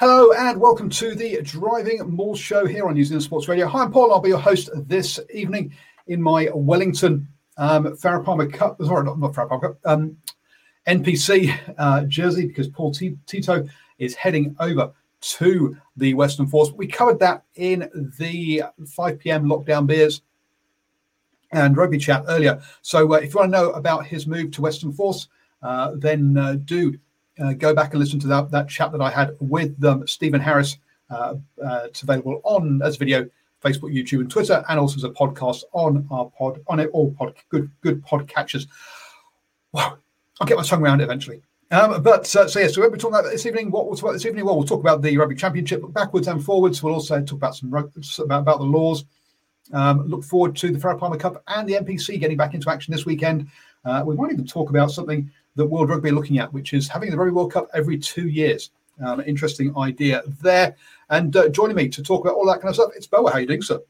Hello and welcome to the Driving Maul Show here on New Zealand Sports Radio. Hi, I'm Paul. I'll be your host this evening in my Wellington um, Farah Palmer Cup. Sorry, not, not Farah Palmer Cup. Um, NPC uh, jersey because Paul T- Tito is heading over to the Western Force. We covered that in the 5 p.m. lockdown beers and rugby chat earlier. So uh, if you want to know about his move to Western Force, uh, then uh, do uh, go back and listen to that, that chat that I had with um, Stephen Harris. Uh, uh, it's available on as video, Facebook, YouTube, and Twitter, and also as a podcast on our pod on it all pod good good podcatchers. Wow, I'll get my tongue around it eventually. Um, but uh, so yeah, so we're talking about this evening. What we'll talk about this evening? Well, we'll talk about the rugby championship backwards and forwards. We'll also talk about some about, about the laws. Um, look forward to the Farah Palmer Cup and the NPC getting back into action this weekend. Uh, we might even talk about something that World Rugby are looking at, which is having the Rugby World Cup every two years. Um, interesting idea there. And uh, joining me to talk about all that kind of stuff, it's Boa. How are you doing, sir?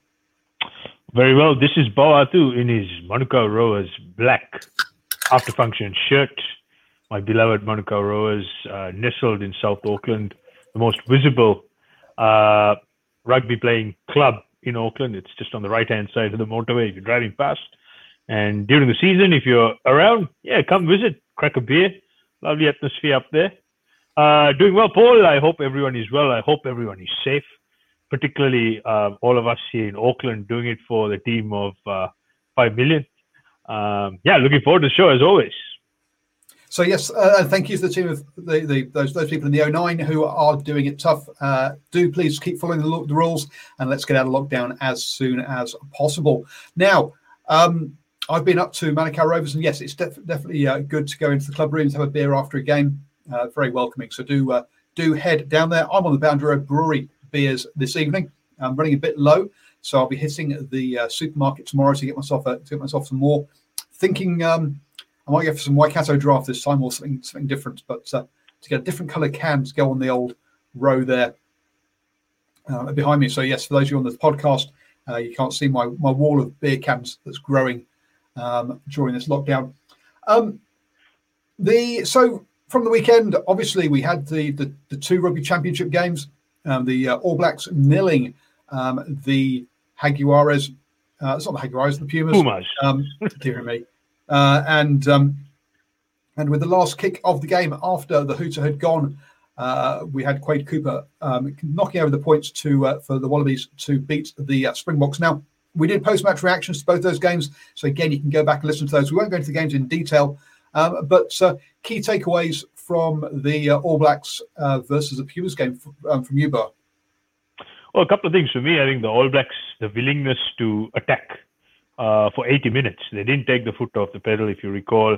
Very well. This is Boa too in his Manukau Rovers black after function shirt. My beloved Manukau Rovers, uh, nestled in South Auckland, the most visible uh, rugby playing club in Auckland. It's just on the right hand side of the motorway if you're driving past. And during the season, if you're around, yeah, come visit, crack a beer. Lovely atmosphere up there. Uh, doing well, Paul. I hope everyone is well. I hope everyone is safe, particularly uh, all of us here in Auckland doing it for the team of uh, 5 million um, yeah, looking forward to the show as always. So yes, uh, thank you to the team of the, the, those those people in the 09 who are doing it tough. Uh, do please keep following the, the, rules and let's get out of lockdown as soon as possible. Now, um, I've been up to Manukau Rovers, and yes, it's def- definitely uh, good to go into the club rooms, have a beer after a game. Uh, very welcoming. So do uh, do head down there. I'm on the Boundary Road Brewery beers this evening. I'm running a bit low, so I'll be hitting the uh, supermarket tomorrow to get myself a, to get myself some more thinking um, I might go for some Waikato draft this time or something something different, but uh, to get a different colour can to go on the old row there uh, behind me. So yes, for those of you on the podcast, uh, you can't see my my wall of beer cans that's growing um, during this lockdown. Um, the so from the weekend, obviously we had the the, the two rugby championship games. Um, the uh, All Blacks milling um, the Jaguares uh, it's not the Jaguars, the Pumas. Pumas. Um, dear me. Uh, and um, and with the last kick of the game after the hooter had gone, uh, we had Quade Cooper um, knocking over the points to uh, for the Wallabies to beat the uh, Springboks. Now we did post-match reactions to both those games, so again you can go back and listen to those. We won't go into the games in detail, um, but uh, key takeaways from the uh, All Blacks versus the Pumas game um, from you. Well, a couple of things for me. I think the All Blacks, the willingness to attack uh, for 80 minutes. They didn't take the foot off the pedal. If you recall,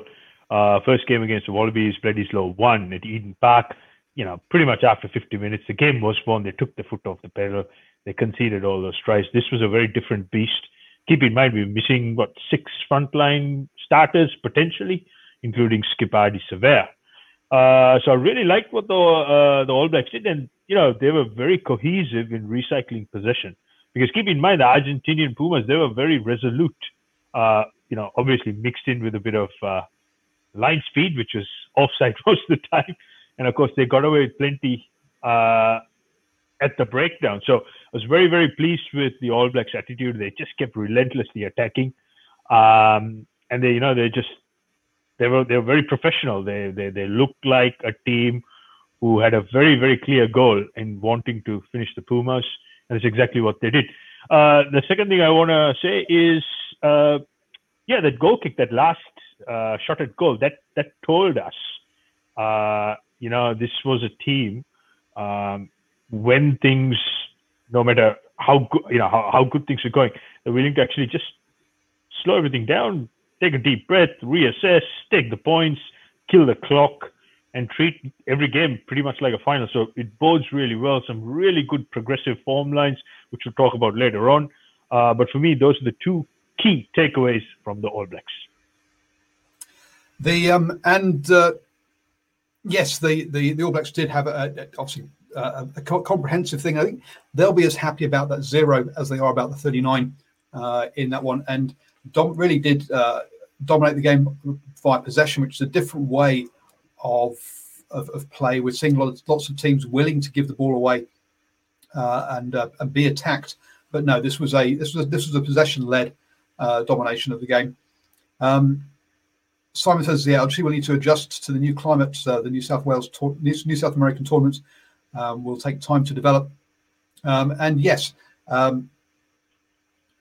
uh, first game against the Wallabies, Bledisloe won at Eden Park. You know, pretty much after 50 minutes, the game was won. They took the foot off the pedal. They conceded all those tries. This was a very different beast. Keep in mind, we're missing, what, six frontline starters potentially, including Skip Ardie Savea. Uh, so I really liked what the uh, the All Blacks did, and you know they were very cohesive in recycling possession. Because keep in mind, the Argentinian Pumas, they were very resolute. Uh, you know, obviously mixed in with a bit of uh, line speed, which was offside most of the time. And of course, they got away with plenty uh, at the breakdown. So I was very, very pleased with the All Blacks' attitude. They just kept relentlessly attacking, um, and they, you know, they just they were they were very professional. They they they looked like a team who had a very, very clear goal in wanting to finish the Pumas, and it's exactly what they did. Uh, the second thing I want to say is, uh, yeah, that goal kick, that last uh, shot at goal, that that told us, uh, you know, this was a team um, when things, no matter how good, you know, how, how good things are going, they're willing to actually just slow everything down, take a deep breath, reassess, take the points, kill the clock and treat every game pretty much like a final. So it bodes really well. Some really good progressive form lines, which we'll talk about later on. Uh, but for me, those are the two key takeaways from the All Blacks. The um, and uh, yes, the, the the All Blacks did have a, a obviously a, a, comprehensive thing. I think they'll be as happy about that zero as they are about the 39 uh, in that one. And Dom really did uh, dominate the game via possession, which is a different way of, of, of play. We're seeing lots, lots of teams willing to give the ball away uh, and uh, and be attacked. But no, this was a this was a, this was a possession led uh, domination of the game. Um, Simon says the LG will need to adjust to the new climate. Uh, the New South Wales New, South American tournaments um, will take time to develop. Um, and yes, um,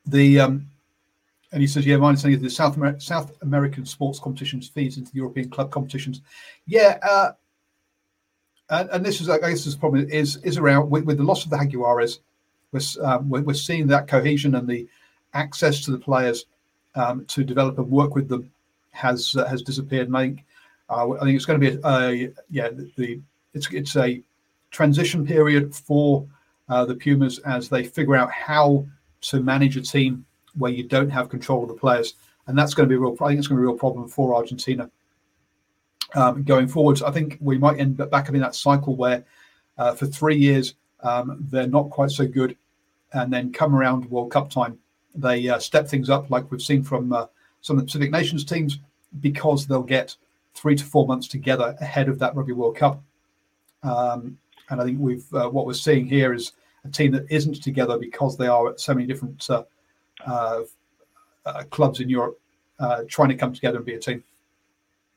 the um, and he says, yeah, my understanding is the South, Amer- South American sports competitions feeds into the European club competitions. Yeah, uh, and, and, this is, I guess, this problem is is around with, with the loss of the Jaguares, we're, um, we're, we're, seeing that cohesion and the access to the players um, to develop and work with them has uh, has disappeared. And I think uh, I think it's going to be a, a yeah the, the, it's it's a transition period for uh, the Pumas as they figure out how to manage a team where you don't have control of the players, and that's going to be a real. I think it's going to be a real problem for Argentina um, going forwards. I think we might end up back up in that cycle where uh, for three years um, they're not quite so good, and then come around World Cup time, they uh, step things up like we've seen from uh, some of the Pacific Nations teams because they'll get three to four months together ahead of that Rugby World Cup. Um, and I think we've uh, what we're seeing here is a team that isn't together because they are at so many different uh, uh, clubs in Europe uh, trying to come together and be a team.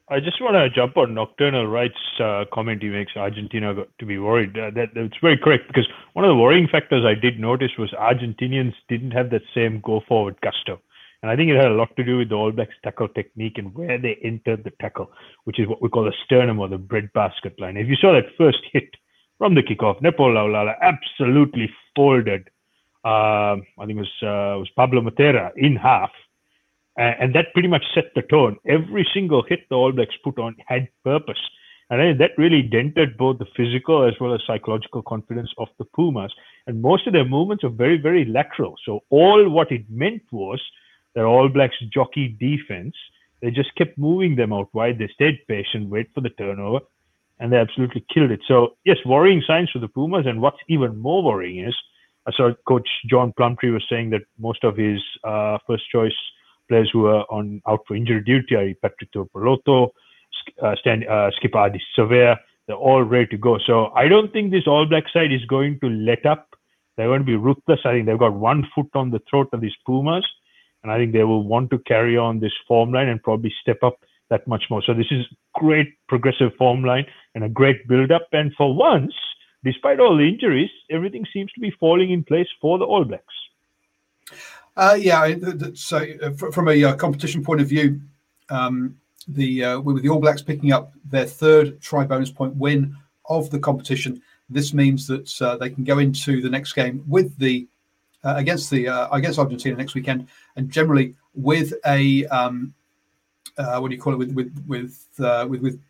I just want to jump on Nocturnal Right's uh, comment he makes Argentina got to be worried. Uh, that, that's very correct because one of the worrying factors I did notice was Argentinians didn't have that same go forward gusto. And I think it had a lot to do with the All Blacks tackle technique and where they entered the tackle, which is what we call the sternum or the breadbasket line. If you saw that first hit from the kickoff, Nepo Laulala absolutely folded um, I think it was uh, was Pablo Matera in half, and, and, that pretty much set the tone. Every single hit the All Blacks put on had purpose, and that really dented both the physical as well as psychological confidence of the Pumas. And most of their movements are very very lateral. So all what it meant was that All Blacks jockey defense. They just kept moving them out wide. They stayed patient, wait for the turnover, and they absolutely killed it. So yes, worrying signs for the Pumas. And what's even more worrying is I saw Coach John Plumtree was saying that most of his uh, first choice players who are on out for injury duty are Patrick Tuipulotu, uh, Stan, uh, Skipper Ardie Savea. They're all ready to go. So I don't think this All Black side is going to let up. They're going to be ruthless. I think they've got one foot on the throat of these Pumas, and I think they will want to carry on this form line and probably step up that much more. So this is great progressive form line and a great build up. And for once, despite all the injuries, everything seems to be falling in place for the All Blacks. Uh, yeah, so uh, from a uh, competition point of view, um, the uh, with the All Blacks picking up their third try bonus point win of the competition, this means that uh, they can go into the next game with the against the against Argentina next weekend, and generally with a um, what do you call it with with with with, with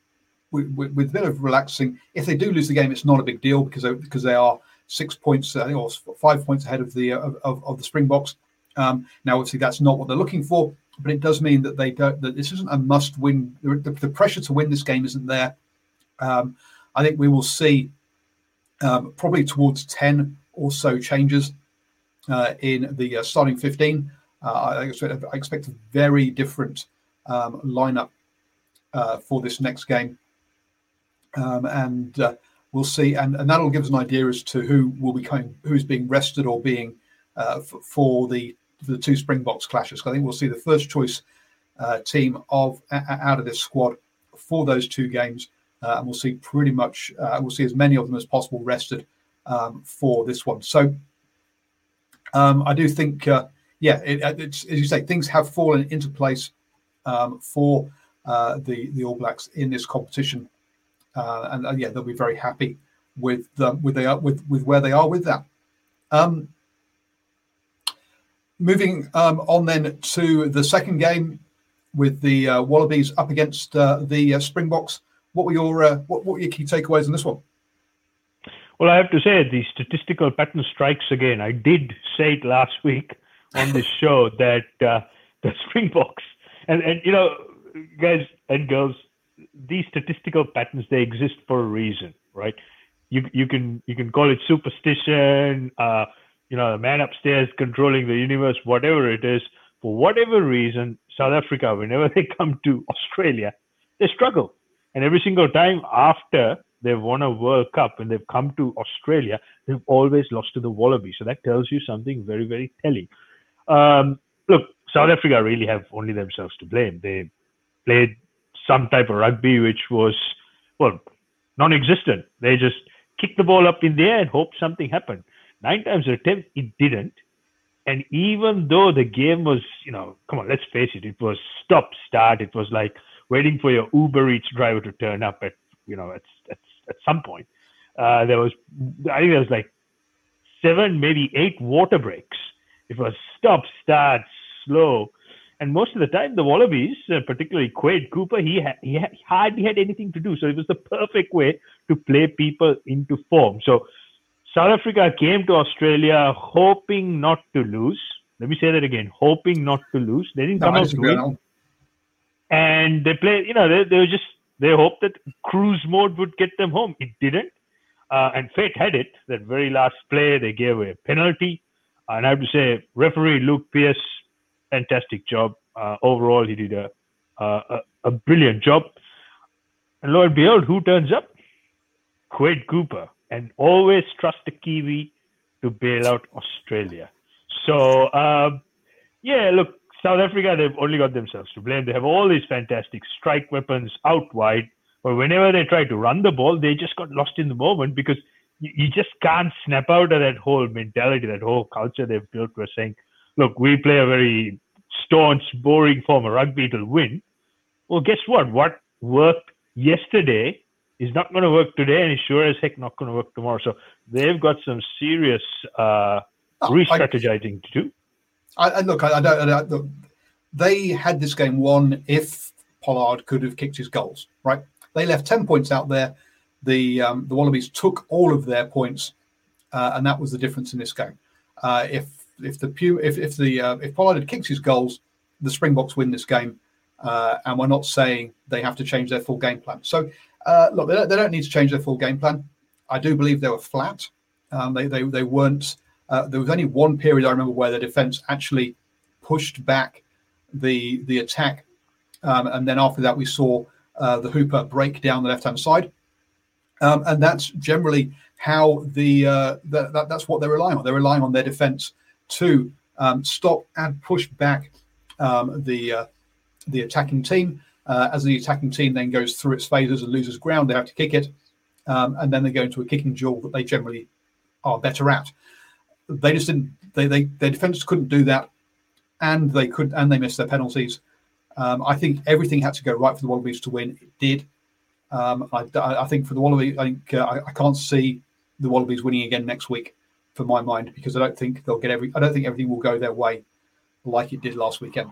with, with, with, a bit of relaxing. If they do lose the game, it's not a big deal because they, because they are six points uh, or five points ahead of the uh, of, of the Springboks. Um, now, obviously, that's not what they're looking for, but it does mean that they don't, that this isn't a must win. The, the, pressure to win this game isn't there. Um, I think we will see um, probably towards ten or so changes uh, in the uh, starting 15. Uh, I, expect, I, expect, a very different um, lineup uh, for this next game. Um, and uh, we'll see. And, and that'll give us an idea as to who will be coming, who's being rested or being f- for the for the two Springboks clashes. I think we'll see the first choice team of out of this squad for those two games. Uh, and we'll see pretty much uh, we'll see as many of them as possible rested um, for this one. So um, I do think, uh, yeah, it, it's as you say, things have fallen into place um, for uh, the the All Blacks in this competition, uh, and uh, yeah, they'll be very happy with with they are with with where they are with that. Um, moving um, on then to the second game with the uh, Wallabies up against uh, the Springboks. What were your what, what were your key takeaways in this one? Well, I have to say the statistical pattern strikes again. I did say it last week on this show that uh, the Springboks and and you know, guys and girls, these statistical patterns they exist for a reason, right? You you can you can call it superstition, uh, you know, the man upstairs controlling the universe, whatever it is. For whatever reason, South Africa, whenever they come to Australia, they struggle, and every single time after they've won a World Cup and they've come to Australia, they've always lost to the Wallabies. So that tells you something very, very telling. Um, look, South Africa really have only themselves to blame. They played some type of rugby which was, well, non existent. They just kicked the ball up in the air and hoped something happened. Nine times out of ten, it didn't. And even though the game was, you know, come on, let's face it, it was stop start. It was like waiting for your Uber Eats driver to turn up at, you know, at, at at some point. Uh, there was, I think there was like seven, maybe eight water breaks. It was stop, start, slow. And most of the time, the Wallabies, uh, particularly Quade Cooper, he, ha- he, ha- hardly had anything to do. So it was the perfect way to play people into form. So South Africa came to Australia hoping not to lose. Let me say that again, hoping not to lose. They didn't no, come out to win. And they played, you know, they, they were just they hoped that cruise mode would get them home. It didn't. Uh, and fate had it. That very last play, they gave away a penalty. And I have to say, referee Luke Pearce, fantastic job. Uh, overall, he did a, a, a brilliant job. And lo and behold, who turns up? Quade Cooper. And always trust the Kiwi to bail out Australia. So, um, yeah, look, South Africa, they've only got themselves to blame. They have all these fantastic strike weapons out wide, but whenever they try to run the ball, they just got lost in the moment because you, you just can't snap out of that whole mentality, that whole culture they've built. We're saying, look, we play a very staunch, boring form of rugby to win. Well, guess what? What worked yesterday is not going to work today, and it's sure as heck not going to work tomorrow. So they've got some serious uh, oh, re-strategizing to do. I, I look, I, I don't. I, look, they had this game won if Pollard could have kicked his goals. Right? They left ten points out there. The um, the Wallabies took all of their points, uh, and that was the difference in this game. Uh, if if the if if the uh, if Pollard kicked his goals, the Springboks win this game. Uh, and we're not saying they have to change their full game plan. So uh, look, they don't, they don't need to change their full game plan. I do believe they were flat. Um, they, they they weren't uh, there was only one period I remember where the defense actually pushed back the the attack, um, and then after that we saw uh, the Hooper break down the left hand side, um, and that's generally how the, uh, the that, that's what they're relying on. They're relying on their defense to um, stop and push back um, the uh, the attacking team. Uh, as the attacking team then goes through its phases and loses ground, they have to kick it, um, and then they go into a kicking duel that they generally are better at they just didn't. They, they their defense couldn't do that, and they could and they missed their penalties. Um, I think everything had to go right for the Wallabies to win. It did. Um, I, I, think for the Wallabies, I think uh, I, I, can't see the Wallabies winning again next week, for my mind, because I don't think they'll get every. I don't think everything will go their way like it did last weekend.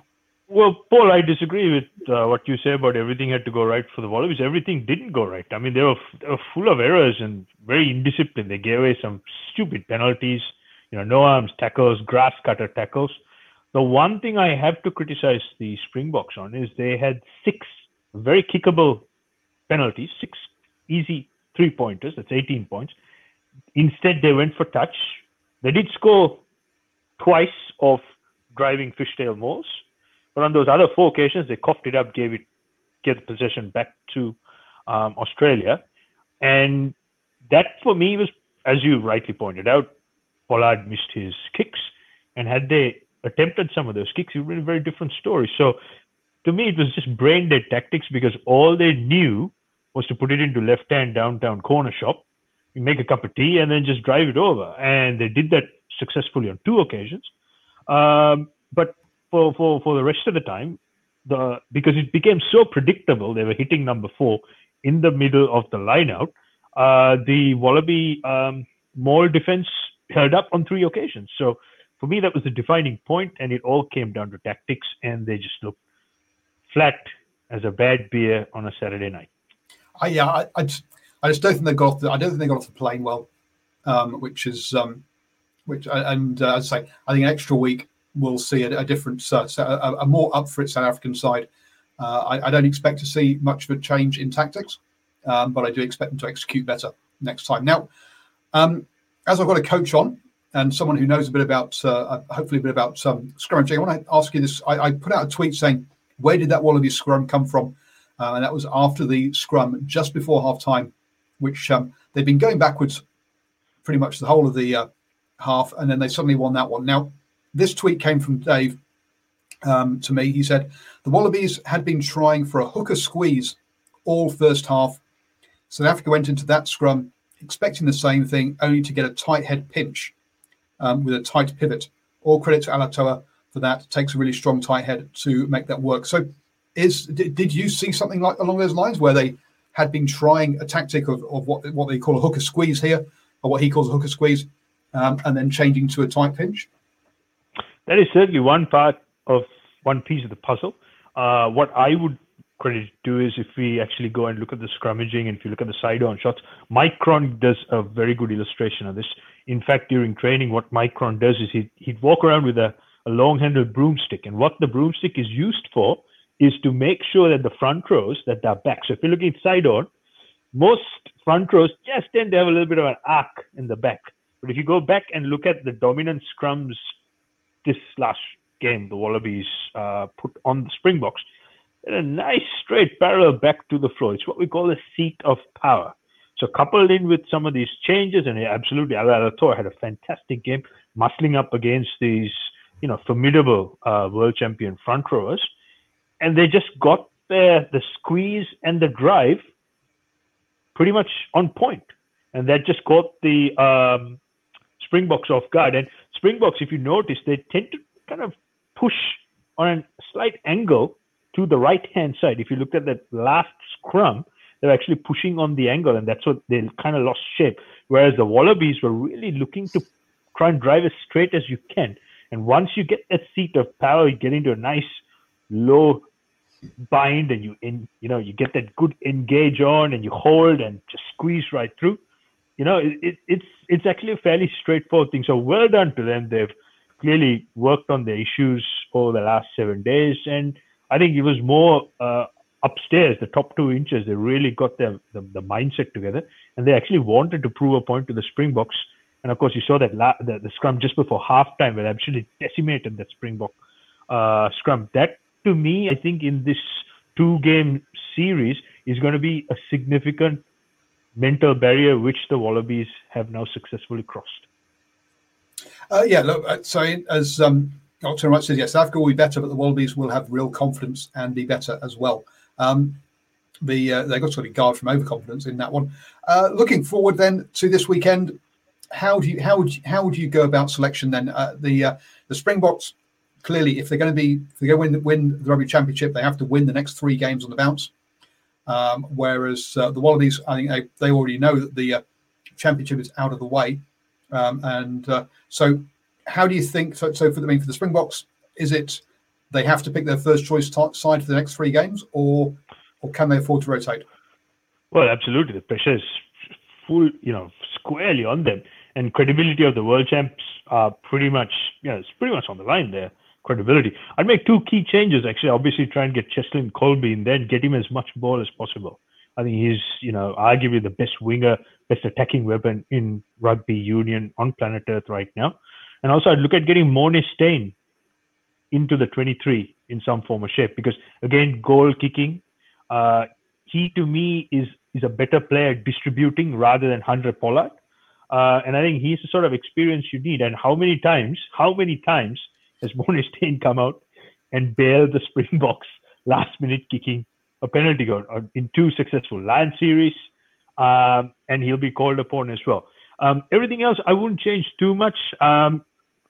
Well, Paul, I disagree with uh, what you say about everything had to go right for the Wallabies. Everything didn't go right. I mean, they were, they were full of errors and very indisciplined. They gave away some stupid penalties you know, no arms tackles, grass cutter tackles. The one thing I have to criticize the Springboks on is they had six very kickable penalties, six easy three pointers. That's 18 points. Instead, they went for touch. They did score twice of driving fishtail mauls. But on those other four occasions, they coughed it up, gave it, gave the possession back to um, Australia. And that for me was, as you rightly pointed out, Pollard missed his kicks. And had they attempted some of those kicks, it would have been a very different story. So to me, it was just brain dead tactics because all they knew was to put it into left hand downtown corner shop, you make a cup of tea, and then just drive it over. And they did that successfully on two occasions. Um, but for, for, for the rest of the time, the because it became so predictable, they were hitting number four in the middle of the lineout. Uh, the Wallaby um, maul defense held up on three occasions. So for me, that was the defining point, and it all came down to tactics, and they just looked flat as a bad beer on a Saturday night. I, yeah, I, I, just, I just don't think they got off the, I don't think they got off the plane well, um, which is um, which and uh, as I say, I think an extra week will see a, a different, uh, a, a, more up for it South African side. Uh, I, I, don't expect to see much of a change in tactics, um, but I do expect them to execute better next time. Now, um, as I've got a coach on and someone who knows a bit about, uh, uh hopefully a bit about um, scrummaging, I want to ask you this. I, I, put out a tweet saying, where did that Wallaby scrum come from? Uh, and that was after the scrum just before half time, which um, they've been going backwards pretty much the whole of the uh, half, and then they suddenly won that one. Now, this tweet came from Dave um, to me. He said the Wallabies had been trying for a hooker squeeze all first half. South Africa went into that scrum expecting the same thing, only to get a tight head pinch um, with a tight pivot. All credit to Alatoa for that. It takes a really strong tight head to make that work. So, is did, did you see something like along those lines where they had been trying a tactic of, of what what they call a hooker squeeze here, or what he calls a hooker squeeze, um, and then changing to a tight pinch? That is certainly one part of one piece of the puzzle. Uh, what I would credit to is if we actually go and look at the scrummaging and if you look at the side on shots, Mike Cron does a very good illustration of this. In fact, during training, what Mike Cron does is he'd, he'd walk around with a, a long handled broomstick. And what the broomstick is used for is to make sure that the front rows that they're back. So if you're looking side on, most front rows just tend to have a little bit of an arc in the back. But if you go back and look at the dominant scrums this last game, the Wallabies uh, put on the Springboks, and a nice straight parallel back to the floor. It's what we call a seat of power. So coupled in with some of these changes, and absolutely, Alatoa had a fantastic game, muscling up against these, you know, formidable uh, world champion front rowers, and they just got the the squeeze and the drive pretty much on point, and that just caught the um, Springboks off guard. And Springboks, if you notice, they tend to kind of push on a slight angle to the right hand side. If you look at that last scrum, they're actually pushing on the angle, and that's what they kind of lost shape. Whereas the Wallabies were really looking to try and drive as straight as you can. And once you get that seat of power, you get into a nice low bind, and you in you know you get that good engage on, and you hold and just squeeze right through you know, it, it, it's it's actually a fairly straightforward thing. So well done to them. They've clearly worked on the issues over the last seven days, and I think it was more uh, upstairs, the top two inches. They really got their the, the, mindset together, and they actually wanted to prove a point to the Springboks. And of course, you saw that la- the, the scrum just before halftime, where they actually decimated that Springbok uh, scrum. That to me, I think in this two-game series is going to be a significant mental barrier which the Wallabies have now successfully crossed? Uh, yeah, look, uh, so as um, Dr. Wright says, yes, Africa will be better, but the Wallabies will have real confidence and be better as well. Um, the uh, they got sort of guard from overconfidence in that one. Uh, looking forward then to this weekend, how do you how would you, how would you go about selection then? Uh, the uh, the Springboks clearly, if they're going to be if they're going to win, win the rugby championship, they have to win the next three games on the bounce. Um, whereas uh, the Wallabies, I think they, they already know that the uh, championship is out of the way. Um, and uh, so, how do you think? So, so for the I mean, for the Springboks, is it they have to pick their first choice t- side for the next three games, or or can they afford to rotate? Well, absolutely. The pressure is full, you know, squarely on them, and credibility of the world champs are pretty much, you know, it's pretty much on the line there credibility. I'd make two key changes actually. Obviously, try and get Cheslin there and get him as much ball as possible. I think he's, you know, arguably the best winger, best attacking weapon in rugby union on planet Earth right now. And also, I'd look at getting Morné Steyn into the 23 in some form or shape because, again, goal kicking. Uh, he to me is is a better player distributing rather than Handré Pollard. Uh, and I think he's the sort of experience you need. And how many times, how many times has Morné Steyn come out and bailed the Springboks last minute kicking a penalty goal uh, in two successful Lion series? Um, and he'll be called upon as well. Um, everything else, I wouldn't change too much. Um,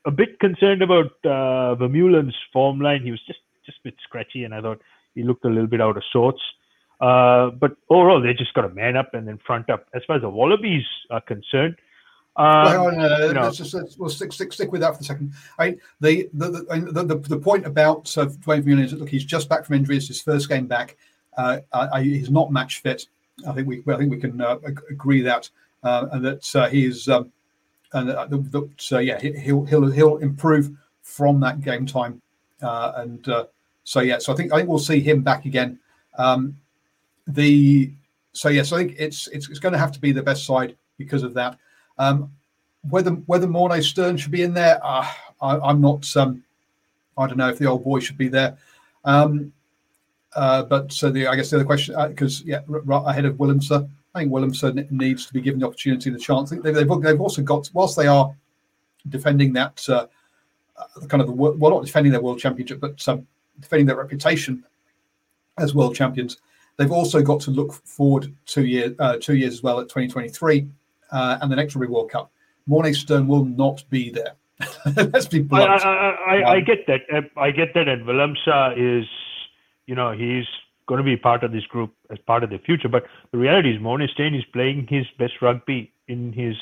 a bit concerned about uh, Vermeulen's form line. He was just just a bit scratchy, and I thought he looked a little bit out of sorts. Uh, but overall, they just got to man up and then front up. As far as the Wallabies are concerned, um, well, on, uh, you know, let's just let's, we'll stick, stick stick with that for a second. I the the the, the, the point about uh, Duane Vermeulen is that look, he's just back from injury. It's his first game back. Uh, I, he's not match fit. I think we I think we can uh, agree that uh, and that uh, he is um, and that, that yeah he'll he'll he'll improve from that game time and so yeah so I think I think we'll see him back again. Um, the so yes, I think it's it's, it's going to have to be the best side because of that. Um, whether whether Morné Steyn should be in there, uh, I, am not. Um, I don't know if the old boy should be there. Um, uh, but so the I guess the other question because uh, yeah, right ahead of Willemse, I think Willemse needs to be given the opportunity the chance. They've, they've, they've also got whilst they are defending that uh, uh kind of the well not defending their world championship, but um, defending their reputation as world champions. They've also got to look forward two years, uh, two years as well at 2023 uh, and the next Rugby World Cup. Morné Steyn will not be there. Let's be blunt. I, I, I, um, I, get that. Uh, I get that. And Willemse is, you know, he's going to be part of this group as part of the future. But the reality is, Morné Steyn is playing his best rugby in his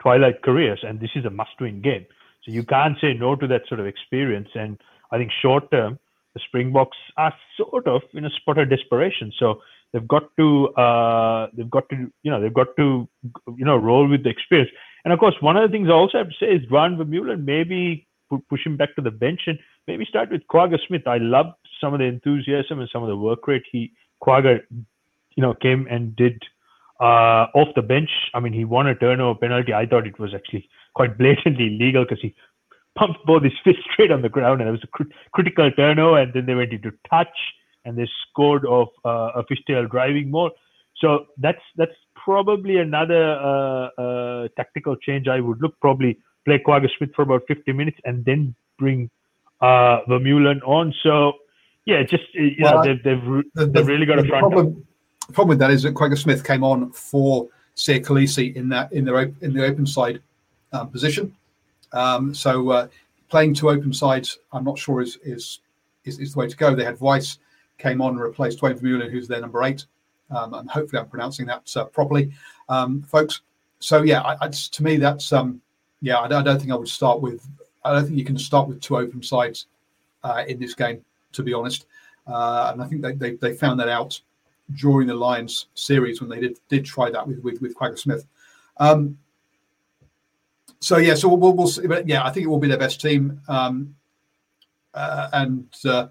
twilight careers, and this is a must-win game. So you can't say no to that sort of experience. And I think short term, the Springboks are sort of in a spot of desperation. So they've got to uh, they've got to you know they've got to you know roll with the experience. And of course, one of the things I also have to say is Duane Vermeulen maybe push him back to the bench and maybe start with Kwagga Smith. I love some of the enthusiasm and some of the work rate he Kwagga you know came and did uh, off the bench. I mean, he won a turnover penalty. I thought it was actually quite blatantly illegal because he pumped both his fists straight on the ground, and it was a cr- critical turnover. And then they went into touch, and they scored off uh, a fishtail driving more. So that's that's probably another uh, uh, tactical change I would look. Probably play Kwagga Smith for about 50 minutes, and then bring uh, Vermeulen on. So yeah, just you well, know, they've they've, the, they've really got a front. Problem, the problem with that is that Kwagga Smith came on for Siya Kolisi in that in the in the open side um, position. Um, so uh, playing two open sides, I'm not sure is, is, is is the way to go. They had Wiese came on and replaced Duane Vermeulen, who's their number eight, um, and hopefully I'm pronouncing that uh, properly, um, folks. So yeah, I, I, to me that's um, yeah, I, I, don't think I would start with. I don't think you can start with two open sides uh, in this game, to be honest. Uh, and I think they, they, they found that out during the Lions series when they did did try that with with, with Kwagga Smith. Um, so yeah, so we'll, we'll see. But yeah, I think it will be their best team. Um, uh, and uh,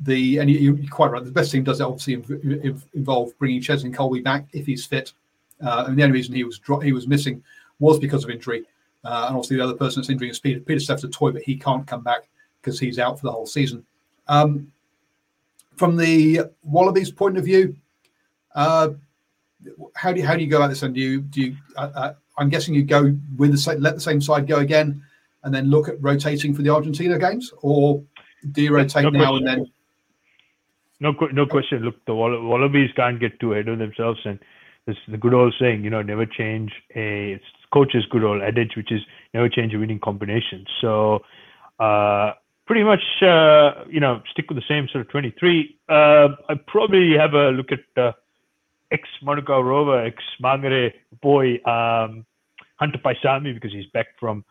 the and you, are quite right. The best team does obviously inv- involve bringing Cheslin Kolbe back if he's fit. Uh, and the only reason he was dro- he was missing was because of injury. Uh, and obviously the other person that's injuring is Peter Pieter-Steph du Toit, but he can't come back because he's out for the whole season. Um, from the Wallabies' point of view, uh, how do you how do you go about this? And do you do you uh, uh I'm guessing you go with the same, let the same side go again, and then look at rotating for the Argentina games, or do you rotate no now question. and then? No, no question. Look, the Wallabies can't get too ahead of themselves, and it's the good old saying, you know, never change a coach's good old adage, which is never change a winning combination. So, uh, pretty much, uh, you know, stick with the same sort of 23. Uh, I probably have a look at uh, ex Manukau Rover, ex Mangere boy, um, Hunter Paisami because he's back from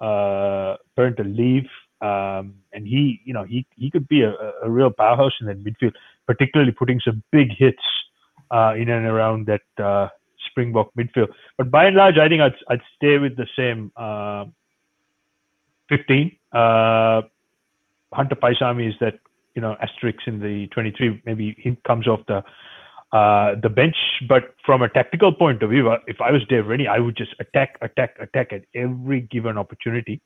uh, parental leave. Um, and he, you know, he he could be a, a real powerhouse in that midfield, particularly putting some big hits uh, in and around that uh, Springbok midfield. But by and large, I think I'd I'd stay with the same uh, 15. Uh, Hunter Paisami is that you know asterisk in the 23. Maybe he comes off the uh, the bench. But from a tactical point of view, if I was Dave Rennie, I would just attack, attack, attack at every given opportunity.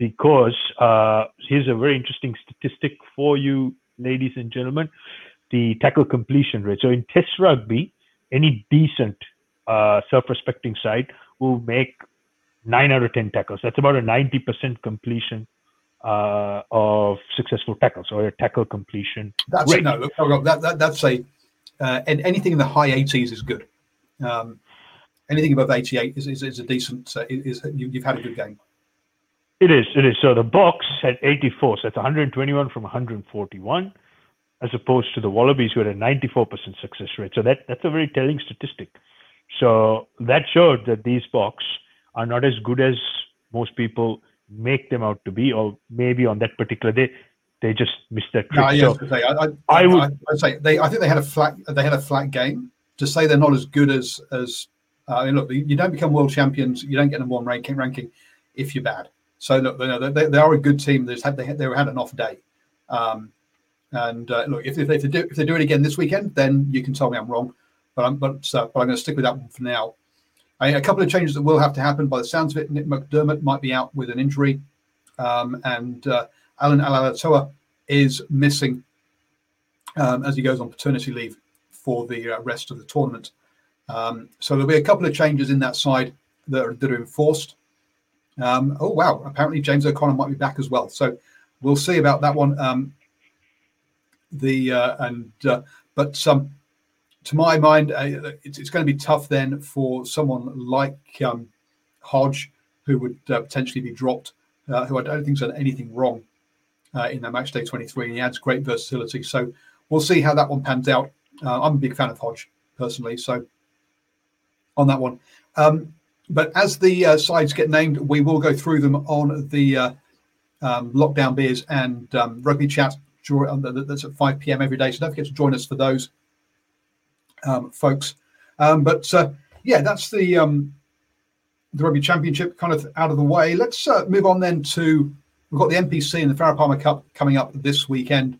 Because uh, here's a very interesting statistic for you, ladies and gentlemen: the tackle completion rate. So in Test rugby, any decent uh, self-respecting side will make nine out of ten tackles. That's about a ninety percent completion uh, of successful tackles or a tackle completion. That's rate. no, that, that, that's a uh, and anything in the high 80s is good. Um, anything above 88 is, is, is a decent. Uh, is, is you, have had a good game. It is. It is. So the box had 84. So that's 121 from 141, as opposed to the Wallabies who had a 94% success rate. So that that's a very telling statistic. So that showed that these box are not as good as most people make them out to be, or maybe on that particular day they just missed that trick. No, yeah, so say, I, I, I, would I'd say they. I think they had a flat. They had a flat game. To say they're not as good as as uh, I mean, look, you don't become world champions. You don't get number one ranking ranking if you're bad. So look, they, they are a good team. They had they they had an off day. Um, and uh, look, if, if, they do if they do it again this weekend, then you can tell me I'm wrong. But I'm but, uh, but I'm going to stick with that one for now. A couple of changes that will have to happen. By the sounds of it, Nick McDermott might be out with an injury, um, and uh, Allan Alaalatoa is missing um, as he goes on paternity leave for the uh, rest of the tournament. Um, so there'll be a couple of changes in that side that are, that are enforced. Um, oh wow! Apparently James O'Connor might be back as well. So we'll see about that one. Um, the uh, and uh, but um, to my mind, uh, it's, it's, going to be tough then for someone like um, Hodge, who would uh, potentially be dropped, uh, who I don't think's done anything wrong uh, in that match day 23, and he adds great versatility. So we'll see how that one pans out. Uh, I'm a big fan of Hodge personally, so on that one. Um, but as the uh, sides get named, we will go through them on the uh, um, lockdown beers and um, rugby chat. That's at 5 p.m. every day, so don't forget to join us for those, um, folks. Um, but uh, yeah, that's the um, the rugby championship kind of out of the way. Let's uh, move on then to We've got the NPC and the Farah Palmer Cup coming up this weekend.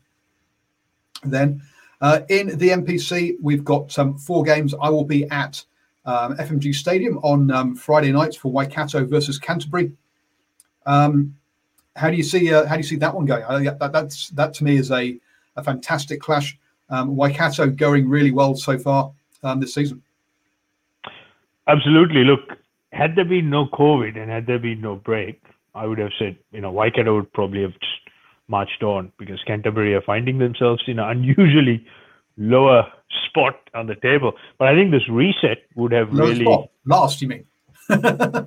Then uh, in the NPC, we've got um, four games. I will be at um, FMG Stadium on um, Friday nights for Waikato versus Canterbury. Um, how do you see? Uh, how do you see that one going? That, that's that to me is a, a fantastic clash. Um, Waikato going really well so far um, this season. Absolutely. Look, had there been no COVID and had there been no break, I would have said, you know, Waikato would probably have marched on because Canterbury are finding themselves in an unusually lower spot on the table. But I think this reset would have Low really spot. last. You mean? uh,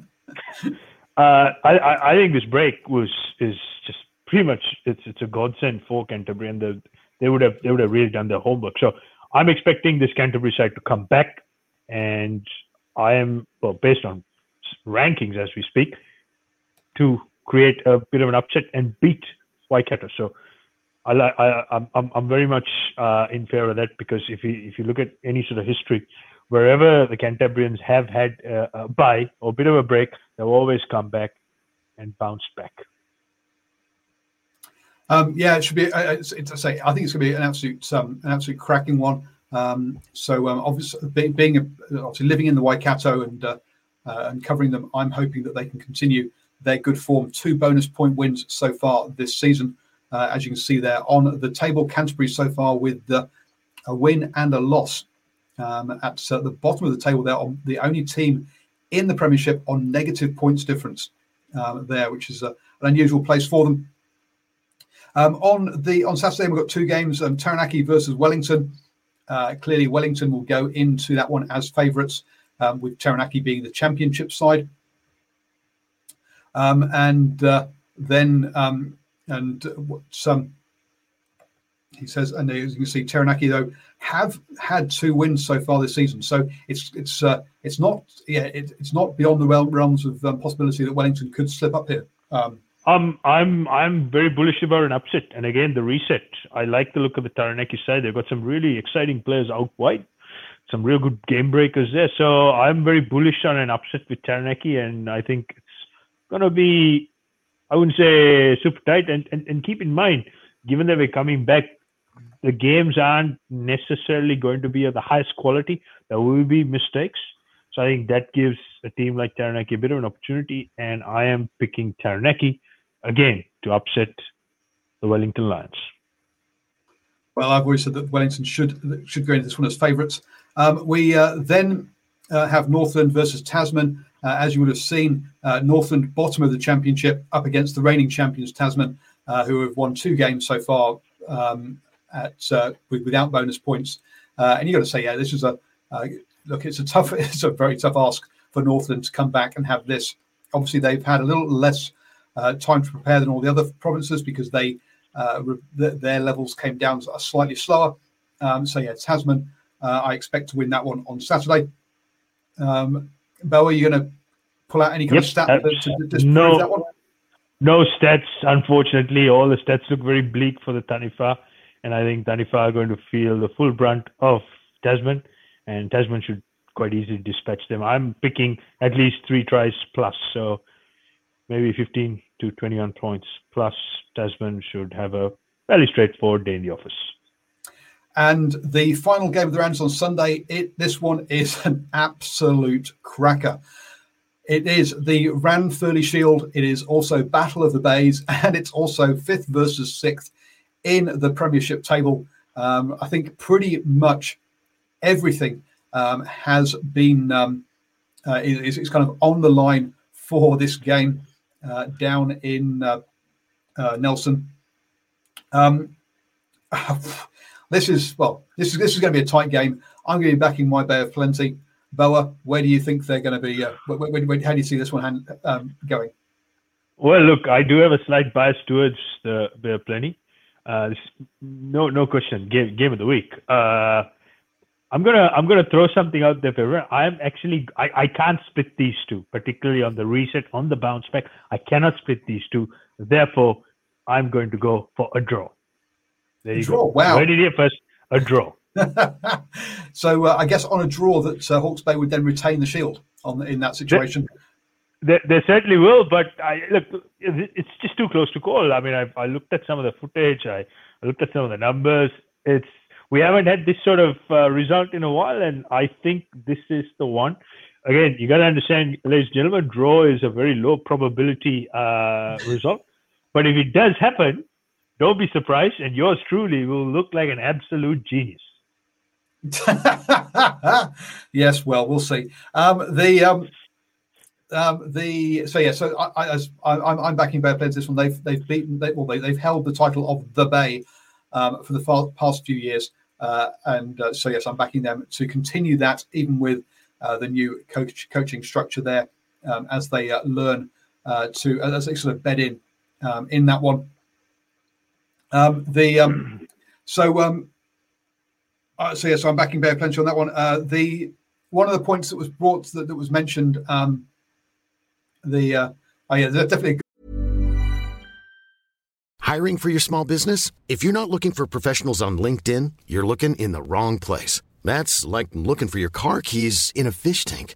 I, I, I think this break was is just pretty much it's it's a godsend for Canterbury, and the, they would have they would have really done their homework. So I'm expecting this Canterbury side to come back, and I am well based on rankings as we speak to create a bit of an upset and beat Waikato. So I, I, I'm, I'm very much uh, in favor of that because if you if you look at any sort of history, wherever the Cantabrians have had a, a bye or a bit of a break, they'll always come back and bounce back. Um, yeah, it should be. Uh, it's, it's, I say, I think it's going to be an absolute, um, an absolute cracking one. Um, so um, obviously, being a, obviously living in the Waikato and uh, uh, and covering them, I'm hoping that they can continue their good form. Two bonus point wins so far this season, uh, as you can see there on the table. Canterbury so far with the, a win and a loss um, at uh, the bottom of the table. They're on the only team in the Premiership on negative points difference um, there, which is a, an unusual place for them. Um, on the on Saturday, we've got two games: um, Taranaki versus Wellington. Uh, clearly, Wellington will go into that one as favourites, um, with Taranaki being the championship side. Um, and uh, then, and what's um, he says, and as you can see, Taranaki though have had two wins so far this season. So it's it's uh, it's not yeah it, it's not beyond the realms of um, possibility that Wellington could slip up here. Um, um, I'm I'm very bullish about an upset, and again the reset. I like the look of the Taranaki side. They've got some really exciting players out wide, some real good game breakers there. So I'm very bullish on an upset with Taranaki, and I think it's going to be, I wouldn't say super tight. And, and, and keep in mind, given that we're coming back, the games aren't necessarily going to be of the highest quality. There will be mistakes. So I think that gives a team like Taranaki a bit of an opportunity. And I am picking Taranaki again to upset the Wellington Lions. Well, I've always said that Wellington should should go into this one as favourites. Um, we uh, then uh, have Northland versus Tasman. Uh, as you would have seen, uh, Northland bottom of the championship up against the reigning champions Tasman, uh, who have won two games so far um, at uh, with, without bonus points. and you got to say, yeah, this is a look. It's a tough, it's a very tough ask for Northland to come back and have this. Obviously, they've had a little less time to prepare than all the other provinces because they uh, their levels came down slightly slower. Um, so yeah, Tasman, uh, I expect to win that one on Saturday. Um, Bo, are you going to pull out any kind yep, of stat to, to, to no, that one? No stats, unfortunately. All the stats look very bleak for the Taniwha, and I think Taniwha are going to feel the full brunt of Tasman, and Tasman should quite easily dispatch them. I'm picking at least three tries plus, so maybe 15 to 21 points. Plus, Tasman should have a fairly straightforward day in the office. And the final game of the rounds on Sunday, it this one is an absolute cracker. It is the Ranfurly Shield. It is also Battle of the Bays, and it's also fifth versus sixth in the Premiership table. Um, I think pretty much everything um, has been um, uh, is, is kind of on the line for this game uh, down in uh, uh, Nelson. This is well, this is this is going to be a tight game. I'm going to be backing my Bay of Plenty. Boa, where do you think they're going to be? Uh, where, where, how do you see this one hand, um, going? Well, look, I do have a slight bias towards the Bay of Plenty. Uh, no, no question. Game, game of the week. Uh, I'm gonna I'm gonna throw something out there for I'm actually I, I can't split these two, particularly on the reset, on the bounce back. I cannot split these two. Therefore, I'm going to go for a draw. There you draw. go. Wow. Where did you first? A draw. so uh, I guess on a draw that uh, Hawke's Bay would then retain the shield on in that situation. They, they, they, certainly will, but I look, it's just too close to call. I mean, I, I looked at some of the footage. I, I looked at some of the numbers. It's we haven't had this sort of uh, result in a while, and I think this is the one. Again, you got to understand, ladies and gentlemen, draw is a very low probability uh, result. But if it does happen, don't be surprised, and yours truly will look like an absolute genius. yes, well, we'll see. Um, the um, um, the so yeah, so I, I, I'm, I'm backing Bay Players this one. They've they've beaten they, well they, they've held the title of the Bay um, for the past few years. Uh, and uh, so, yes, I'm backing them to continue that, even with uh, the new coach coaching structure there, um, as they uh, learn uh, to as they sort of bed in um, in that one. Um, the um, so um, so yeah, so I'm backing of Plenty on that one. the one of the points that was brought that, that was mentioned, um, the oh yeah, definitely Hiring for your small business? If you're not looking for professionals on LinkedIn, you're looking in the wrong place. That's like looking for your car keys in a fish tank.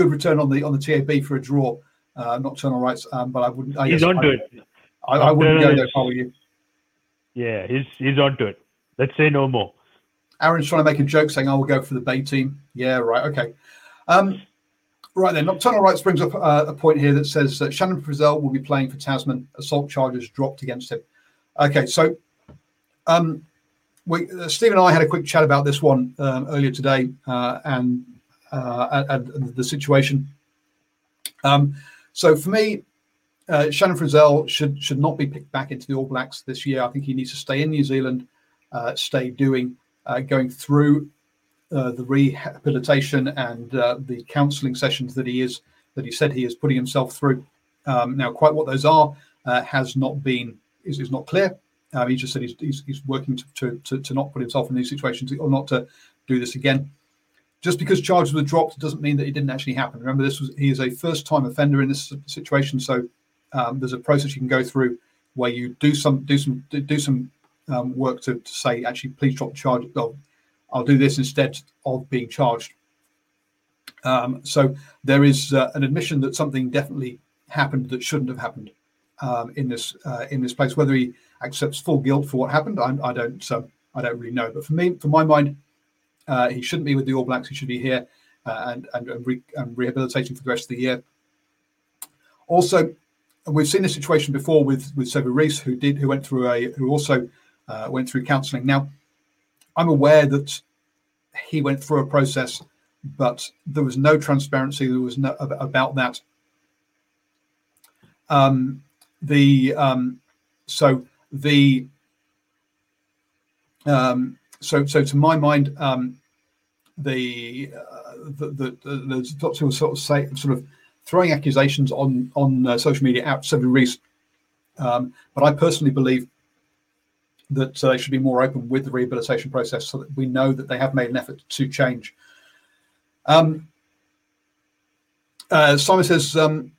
good return on the on the TAB for a draw, uh, nocturnal rights. Um, but I wouldn't. I he's onto it. I, I, wouldn't go there if I were you. Yeah, he's he's onto it. Let's say no more. Aaron's trying to make a joke saying, "I will go for the Bay team." Yeah, right. Okay. Um, right then, Nocturnal Rights brings up uh, a point here that says that Shannon Frizzell will be playing for Tasman. Assault charges dropped against him. Okay, so um, we, uh, Steve and I had a quick chat about this one um, earlier today, uh, and uh, and, and, the situation. Um, so for me, uh, Shannon Frizzell should should not be picked back into the All Blacks this year. I think he needs to stay in New Zealand, uh, stay doing, uh, going through uh, the rehabilitation and uh, the counselling sessions that he is that he said he is putting himself through. Um, now, quite what those are has not been is, is not clear. Um, he just said he's, he's, he's working to, to, to, not put himself in these situations or not to do this again. Just because charges were dropped doesn't mean that it didn't actually happen. Remember, this was he is a first time offender in this situation, so um, there's a process you can go through where you do some do some do some um, work to, to, say actually please drop charge. I'll, I'll do this instead of being charged. Um, so there is uh, an admission that something definitely happened that shouldn't have happened um, in this uh, in this place. Whether he accepts full guilt for what happened, I, I don't I don't really know. But for me, for my mind, uh, he shouldn't be with the All Blacks. He should be here uh, and and, re- and, rehabilitating for the rest of the year. Also, we've seen this situation before with with Sevu Reece, who did who went through a who also uh, went through counselling. Now, I'm aware that he went through a process, but there was no transparency. There was no about that. Um, the um, so the um, so so to my mind, um, the, uh, the, the, the sort of say sort of throwing accusations on on uh, social media out Sevu Reece, um, but I personally believe that uh, they should be more open with the rehabilitation process so that we know that they have made an effort to change. Um, uh, Simon says, um,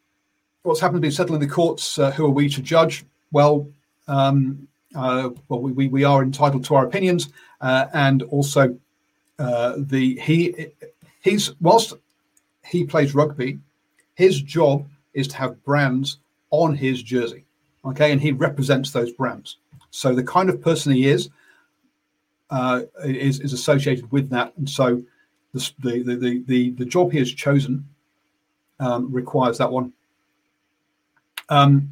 "What's happened has been settled in the courts. Uh, who are we to judge?" Well, um, uh, well, we, we are entitled to our opinions, uh, and also uh, the he he's whilst he plays rugby, his job is to have brands on his jersey, okay, and he represents those brands. So the kind of person he is uh, is is associated with that, and so the the the the, the job he has chosen um, requires that one. Um,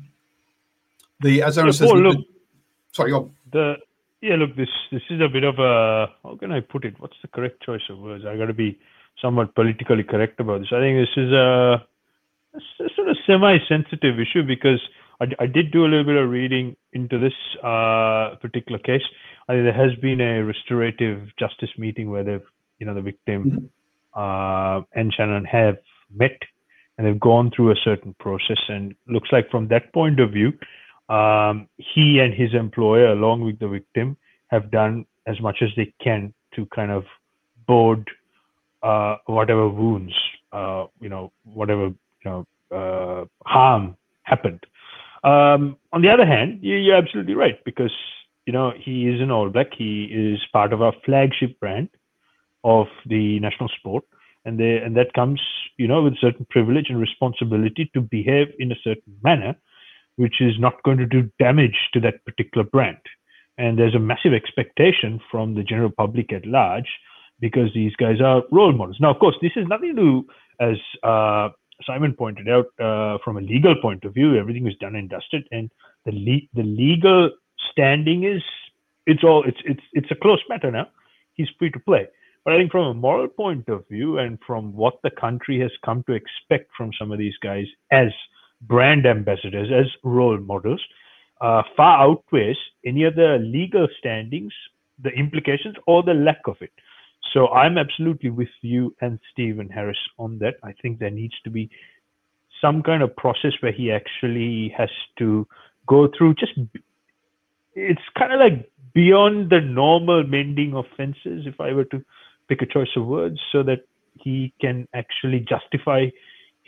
the as Aaron says, look, the, sorry, on. the yeah, look, this this is a bit of a how can I put it? What's the correct choice of words? I got to be somewhat politically correct about this. I think this is a, a sort of semi-sensitive issue because I, I, did do a little bit of reading into this uh, particular case. I think there has been a restorative justice meeting where they've, you know, the victim mm-hmm. uh, and Shannon have met and they've gone through a certain process. And looks like from that point of view, um, he and his employer, along with the victim, have done as much as they can to kind of board uh, whatever wounds, uh, you know, whatever you know, uh, harm happened. Um, on the other hand, you're absolutely right because you know he is an All Black. He is part of our flagship brand of the national sport, and they, and that comes you know with certain privilege and responsibility to behave in a certain manner, which is not going to do damage to that particular brand. And there's a massive expectation from the general public at large because these guys are role models. Now, of course, this is nothing to do, as uh, Simon pointed out, uh, from a legal point of view, everything is done and dusted, and the le- the legal standing is it's all it's it's it's a close matter now. He's free to play. But I think from a moral point of view, and from what the country has come to expect from some of these guys as brand ambassadors, as role models, uh, far outweighs any of the legal standings, the implications, or the lack of it. So I'm absolutely with you and Stephen Harris on that. I think there needs to be some kind of process where he actually has to go through just it's kind of like beyond the normal mending of fences if i were to pick a choice of words so that he can actually justify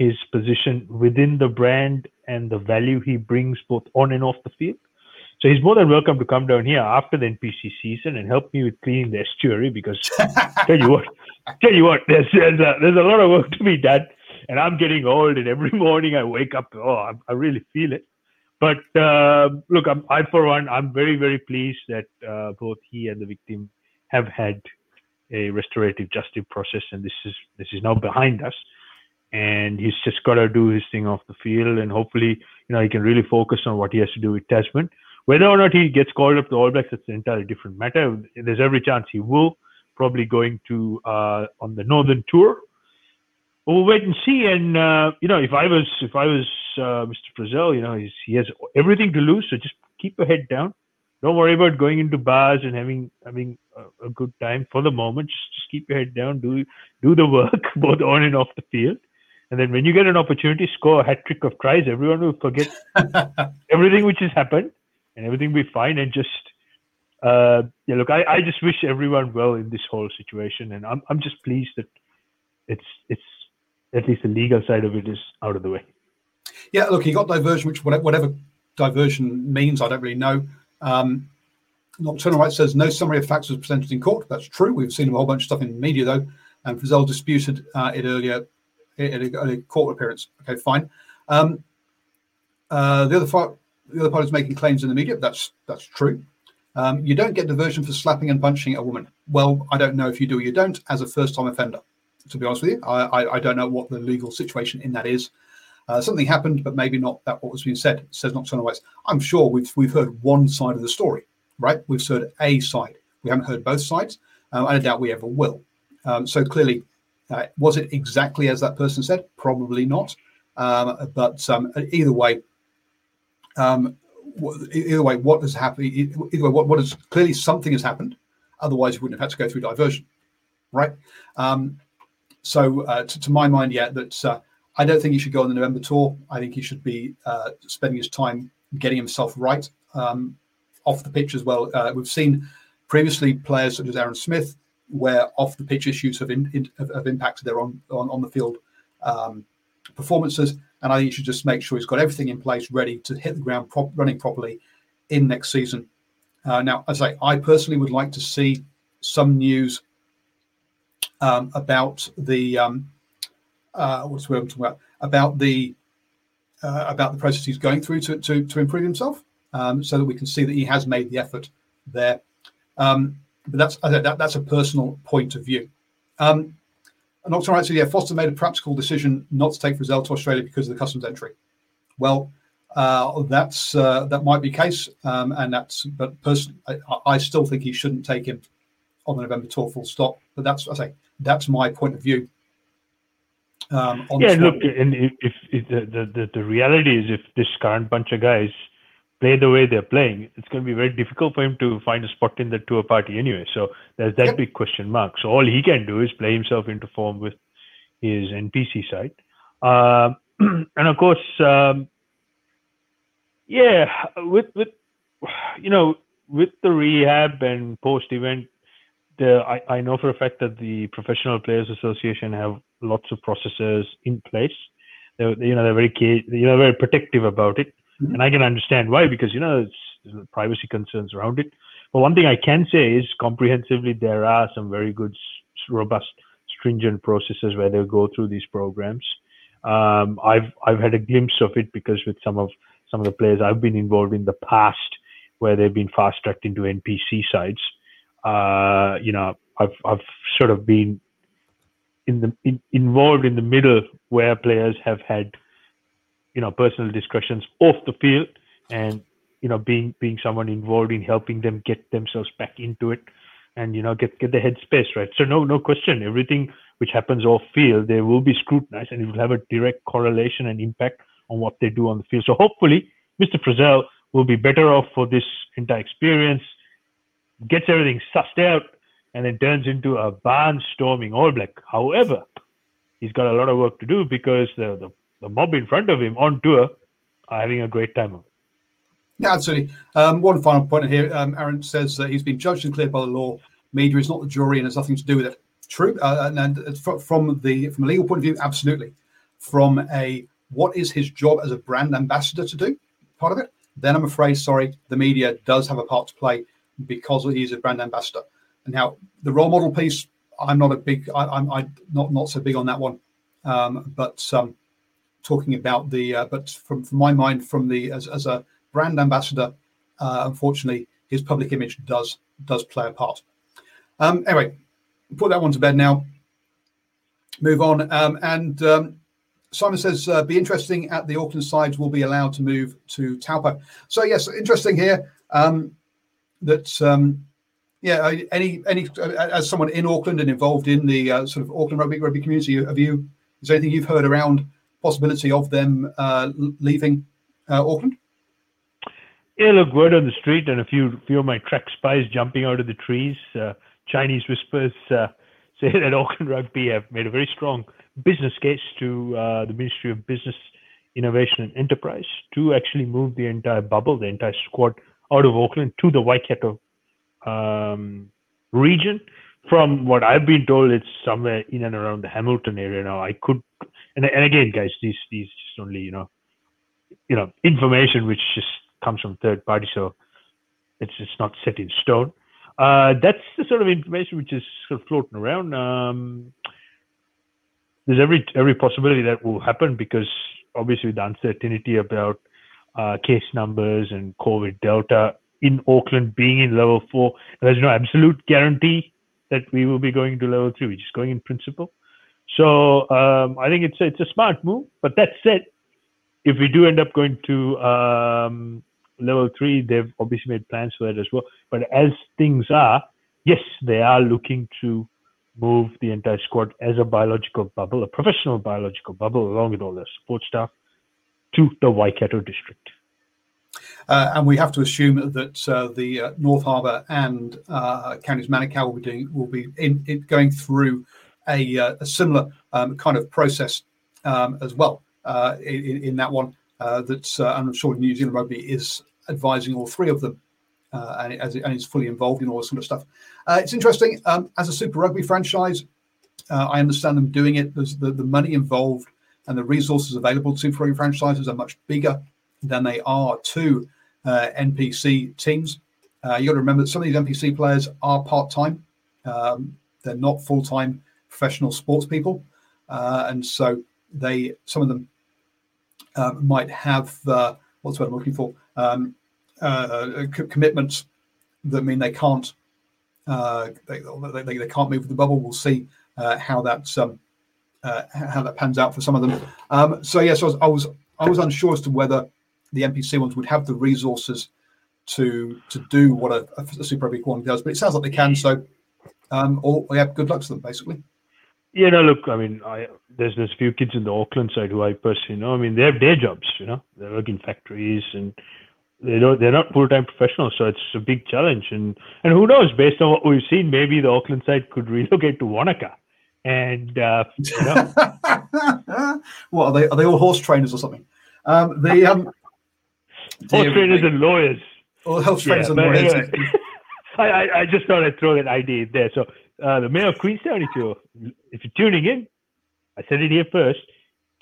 his position within the brand and the value he brings both on and off the field so he's more than welcome to come down here after the NPC season and help me with cleaning the estuary because tell you what, tell you what, there's there's a, there's a lot of work to be done, and I'm getting old, and every morning I wake up, oh, I, I really feel it. But uh, look, I'm, I for one, I'm very very pleased that uh, both he and the victim have had a restorative justice process, and this is this is now behind us and he's just got to do his thing off the field and hopefully you know he can really focus on what he has to do with Tasman whether or not he gets called up to All Blacks, that's an entirely different matter. There's every chance he will, probably going to uh, on the Northern Tour. We'll wait and see. And uh, you know, if I was if I was uh, Mr. Frizzell, you know, he has everything to lose, so just keep your head down, don't worry about going into bars and having having a, a good time for the moment. Just, just keep your head down, do do the work both on and off the field, and then when you get an opportunity, score a hat trick of tries. Everyone will forget everything which has happened, and everything will be fine. And just uh, yeah, look, I, I just wish everyone well in this whole situation, and I'm I'm just pleased that it's it's at least the legal side of it is out of the way. Yeah, look, he got diversion, which whatever diversion means, I don't really know. Um, Nocturnal Right says no summary of facts was presented in court. That's true. We've seen a whole bunch of stuff in the media though, and Frizzell disputed uh, it earlier in a, a, court appearance. Okay, fine. Um, uh, the other part, the other part is making claims in the media. That's that's true. Um, you don't get diversion for slapping and punching a woman. Well, I don't know if you do or you don't as a first-time offender. To be honest with you, I, I, I don't know what the legal situation in that is. Uh, something happened, but maybe not that what was being said. Says Nocturnal Rights. I'm sure we've we've heard one side of the story, right? We've heard a side. We haven't heard both sides, um, and I doubt we ever will. Um, so clearly, uh, was it exactly as that person said? Probably not. Um, but um, either way, um, either way, what has happened? Either way, what, is clearly something has happened. Otherwise, you wouldn't have had to go through diversion, right? Um, so, uh, to, to, my mind, yeah, that uh, I don't think he should go on the November tour. I think he should be uh, spending his time getting himself right um, off the pitch as well. Uh, we've seen previously players such as Aaron Smith, where off the pitch issues have, in, in, have, impacted their on, on, on the field um, performances. And I think he should just make sure he's got everything in place ready to hit the ground prop, running properly in next season. Uh, now, as I I personally would like to see some news um, about the um, uh, what's the word I'm talking about about the uh, about the process he's going through to to, to improve himself, um, so that we can see that he has made the effort there. Um, but that's that, that's a personal point of view. Um, and also, right, so yeah, Foster made a practical decision not to take Frizzell to Australia because of the customs entry. Well, uh, that's uh, that might be the case, um, and that's but personally, I, I, still think he shouldn't take him on the November tour. Full stop. But that's I say that's my point of view. Um, yeah, look, and if, if, if the, the the reality is, if this current bunch of guys play the way they're playing, it's going to be very difficult for him to find a spot in the tour party anyway. So there's that yep. big question mark. So all he can do is play himself into form with his NPC side, uh, and of course, um, yeah, with with you know with the rehab and post event the I, I know for a fact that the Professional Players Association have lots of processes in place. They're, you know, they're very you know very protective about it, mm-hmm. and I can understand why because you know privacy concerns around it. But one thing I can say is comprehensively there are some very good, robust, stringent processes where they go through these programs. Um, I've I've had a glimpse of it because with some of some of the players I've been involved in the past, where they've been fast tracked into NPC sites. uh, you know, I've I've sort of been in the in, involved in the middle where players have had, you know, personal discussions off the field, and you know, being being someone involved in helping them get themselves back into it, and you know, get get their headspace right. So no no question, everything which happens off field, they will be scrutinized, and it will have a direct correlation and impact on what they do on the field. So hopefully, Mr. Frizzell will be better off for this entire experience gets everything sussed out, and then turns into a barnstorming All Black. However, he's got a lot of work to do because the, the, the mob in front of him on tour are having a great time. Yeah, absolutely. Um, one final point here. Um, Aaron says that he's been judged and cleared by the law. Media is not the jury and has nothing to do with it. True. Uh, and, and from the from a legal point of view, absolutely. From a what is his job as a brand ambassador to do, part of it. Then I'm afraid, sorry, the media does have a part to play because he's a brand ambassador. And now the role model piece, I'm not a big, I, am not not so big on that one. Um, but um, talking about the, uh, but from, from my mind, from the as, as a brand ambassador, uh, unfortunately, his public image does does play a part. Um, anyway, put that one to bed now. Move on. Um, and um, Simon says, uh, be interesting at the Auckland sides will be allowed to move to Taupo. So, yes, interesting here. Um, that um, yeah, any any as someone in Auckland and involved in the uh, sort of Auckland rugby rugby community, have you is there anything you've heard around possibility of them uh, leaving uh, Auckland? Yeah, look, word on the street and a few few of my track spies jumping out of the trees. Uh, Chinese whispers say that Auckland Rugby have made a very strong business case to uh, the Ministry of Business, Innovation and Enterprise to actually move the entire bubble, the entire squad out of Auckland to the Waikato um, region. From what I've been told, it's somewhere in and around the Hamilton area now. I could, and, and again, guys, these these just only you know, you know, information which just comes from third party, so it's it's not set in stone. Uh, that's the sort of information which is sort of floating around. Um, there's every every possibility that will happen because obviously the uncertainty about uh, case numbers and COVID Delta in Auckland being in level four, there's no absolute guarantee that we will be going to level three. We're just going in principle. So um, I think it's a, it's a smart move. But that said, if we do end up going to um, level three, they've obviously made plans for that as well. But as things are, yes, they are looking to move the entire squad as a biological bubble, a professional biological bubble, along with all their support staff, to the Waikato district. Uh, and we have to assume that uh, the uh, North Harbour and uh, counties Manukau will be doing will be in, in going through a, uh, a similar um, kind of process um, as well uh, in, in, that one. that's I'm sure New Zealand Rugby is advising all three of them, and, as it, and is fully involved in all this sort of stuff. it's interesting um, as a Super Rugby franchise. I understand them doing it. There's the, the money involved and the resources available to Super Rugby franchises are much bigger than they are to uh, NPC teams. Uh, you got to remember that some of these NPC players are part time. Um, they're not full time professional sports people, uh, and so they some of them um, might have uh, what's what I'm looking for um, uh, c- commitments that mean they can't uh, they, they, they, can't move the bubble. We'll see how that's um, how that pans out for some of them. Um, so yes, yeah, so I, was, I was I was unsure as to whether the NPC ones would have the resources to to do what a, a Super Rugby one does. But it sounds like they can. So, um, all yeah, good luck to them, basically. Yeah, no, look, I mean, I, there's there's a few kids in the Auckland side who I personally know. I mean, they have day jobs, you know, they work in factories and they don't they're not full time professionals, so it's a big challenge. And and who knows, based on what we've seen, maybe the Auckland side could relocate to Wanaka. And uh, you know. what are they? Are they all horse trainers or something? Um, the um, Health trainers and lawyers. Well, health trainers yeah, and lawyers. Anyway, I, I, just thought I'd throw that idea there. So uh, the mayor of Queenstown, if you're if you're tuning in, I said it here first.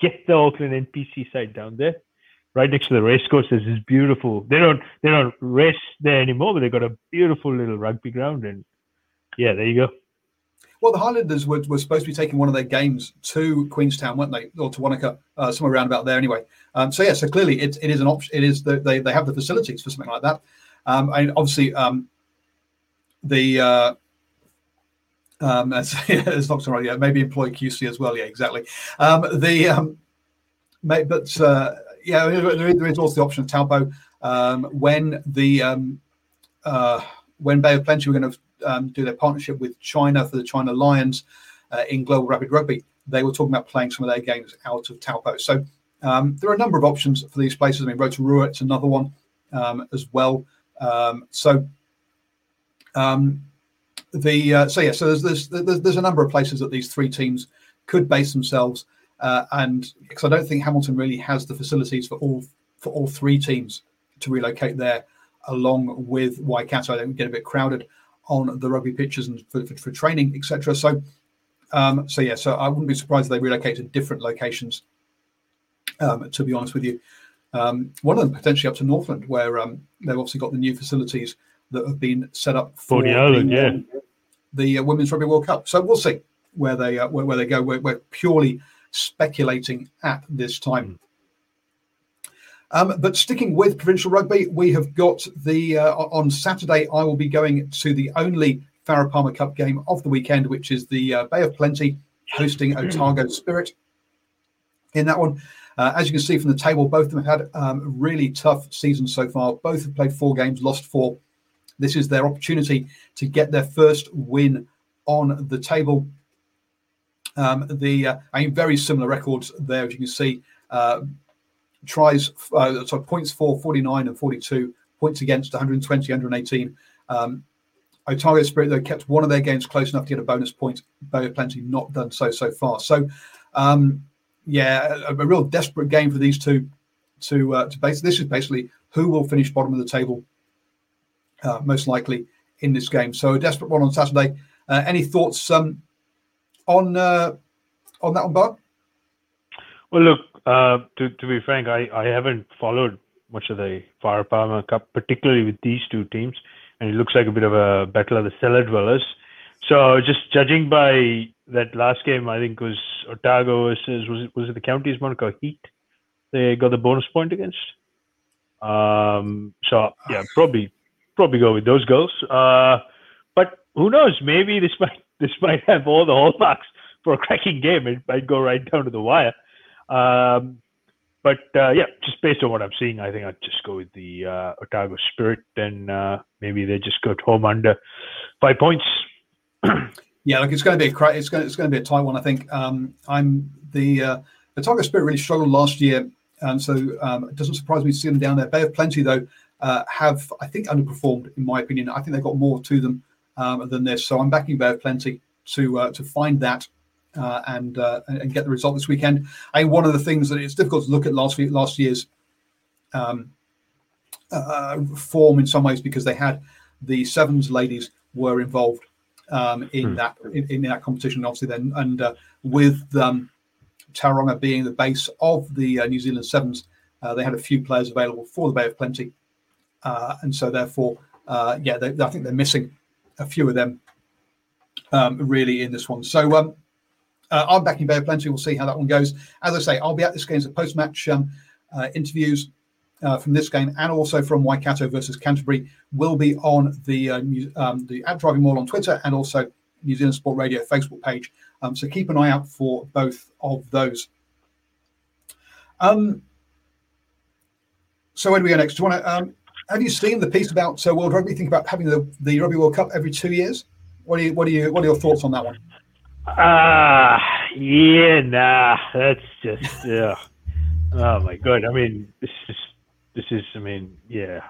Get the Auckland NPC site down there, right next to the racecourse. There's this beautiful. They don't they don't race there anymore, but they've got a beautiful little rugby ground, and yeah, there you go. Well, the Highlanders were, were supposed to be taking one of their games to Queenstown, weren't they, or to Wanaka, uh, somewhere around about there anyway. Um, so yeah, so clearly it, it is an option. It is the, they they have the facilities for something like that. Um, and obviously um, the uh, um, as, it's not right. Yeah, maybe employ QC as well. Yeah, exactly. Um, the um, may, but uh, yeah, there, there is also the option of Taupo um, when the um, uh, when Bay of Plenty were going to um, do their partnership with China for the China Lions uh, in Global Rapid Rugby, they were talking about playing some of their games out of Taupo. So um, there are a number of options for these places. I mean, Rotorua, it's another one um, as well. Um, so um, the uh, so yeah, so there's, there's, there's a number of places that these three teams could base themselves, uh, and because I don't think Hamilton really has the facilities for all for all three teams to relocate there, along with Waikato. We get a bit crowded on the rugby pitches and for, for, for training, etc. So, um, so yeah, so I wouldn't be surprised if they relocate to different locations. Um, to be honest with you, um, one of them potentially up to Northland, where um, they've obviously got the new facilities that have been set up for the, Island, yeah. The uh, Women's Rugby World Cup. So we'll see where they uh, where, where, they go. We're, we're, purely speculating at this time. Mm. Um, but sticking with provincial rugby, we have got the uh, on Saturday. I will be going to the only Farah Palmer Cup game of the weekend, which is the uh, Bay of Plenty hosting Otago Spirit. In that one, uh, as you can see from the table, both of them have had um, really tough seasons so far. Both have played four games, lost four. This is their opportunity to get their first win on the table. Um, the uh, I mean, very similar records there, as you can see. Uh, tries, uh, so points for 49 and 42, points against 120, 118. Um, Otago Spirit, though, kept one of their games close enough to get a bonus point. Bay Plenty not done so so far. So, um, yeah, a, a, real desperate game for these two to uh, to base. This is basically who will finish bottom of the table, uh, most likely in this game. So a desperate one on Saturday. Uh, any thoughts um, on uh, on that one, Bob? Well, look. Uh, to to be frank, I, I haven't followed much of the Farah Palmer Cup, particularly with these two teams and it looks like a bit of a battle of the cellar dwellers. So just judging by that last game, I think was Otago versus was it was it the Counties Manukau Heat? They got the bonus point against. Um, so yeah, probably probably go with those goals. Uh, but who knows? Maybe this might this might have all the hallmarks for a cracking game. It might go right down to the wire. Um, but uh, yeah, just based on what I'm seeing, I think I'd just go with the uh, Otago Spirit, and uh, maybe they just go home under five points. yeah, look, it's going to be a it's going it's going to be a tight one. I think um, I'm the uh, Otago Spirit really struggled last year, and so um, it doesn't surprise me to see them down there. Bay of Plenty though uh, have I think underperformed in my opinion. I think they've got more to them um, than this, so I'm backing Bay of Plenty to uh, to find that uh, and uh, and get the result this weekend. I think one of the things that it's difficult to look at last week, last year's um, uh, form in some ways because they had the sevens ladies were involved um, in hmm. that in, in, that competition. Obviously, then and uh, with um, Tauranga being the base of the uh, New Zealand sevens, uh, they had a few players available for the Bay of Plenty, and so therefore, yeah, they, I think they're missing a few of them um, really in this one. So um, uh, I'm backing of Plenty. We'll see how that one goes. As I say, I'll be at this game as a post match um, uh, interviews uh, from this game and also from Waikato versus Canterbury will be on the uh, um, the at Driving Maul on Twitter and also New Zealand Sport Radio Facebook page. Um, so keep an eye out for both of those. Um, so where do we go next? Do you want to? Um, have you seen the piece about uh, World Rugby? Think about having the, the Rugby World Cup every two years. What are you? What are you? What are your thoughts on that one? Ah, uh, yeah, nah, that's just yeah. Oh my god! I mean, this is this is. I mean, yeah,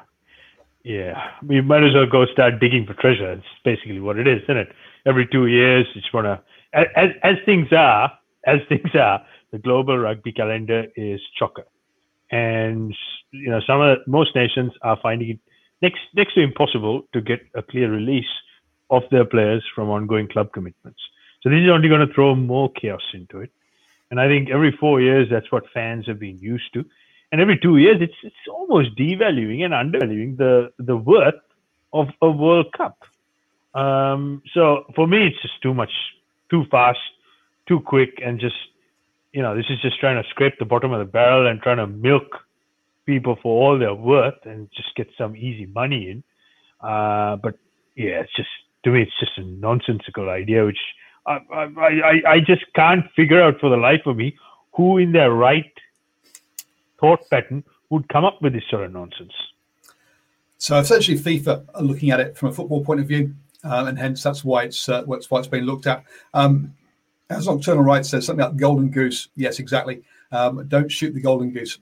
yeah. We might as well go start digging for treasure. It's basically what it is, isn't it? Every two years, want to. As as things are, as things are, the global rugby calendar is chocker, and you know some of most nations are finding it next next to impossible to get a clear release of their players from ongoing club commitments. So this is only going to throw more chaos into it. And I think every four years, that's what fans have been used to. And every two years, it's it's almost devaluing and undervaluing the the worth of a World Cup. Um, so for me, it's just too much, too fast, too quick, and just you know, this is just trying to scrape the bottom of the barrel and trying to milk people for all their worth and just get some easy money in. Uh, but yeah, it's just to me, it's just a nonsensical idea, which I, I, I just can't figure out for the life of me who in their right thought pattern would come up with this sort of nonsense. So essentially, FIFA are looking at it from a football point of view, um, and hence that's why it's uh, why it's being looked at. Um, as Nocturnal Right says, something like golden goose. Yes, exactly. Um, don't shoot the golden goose.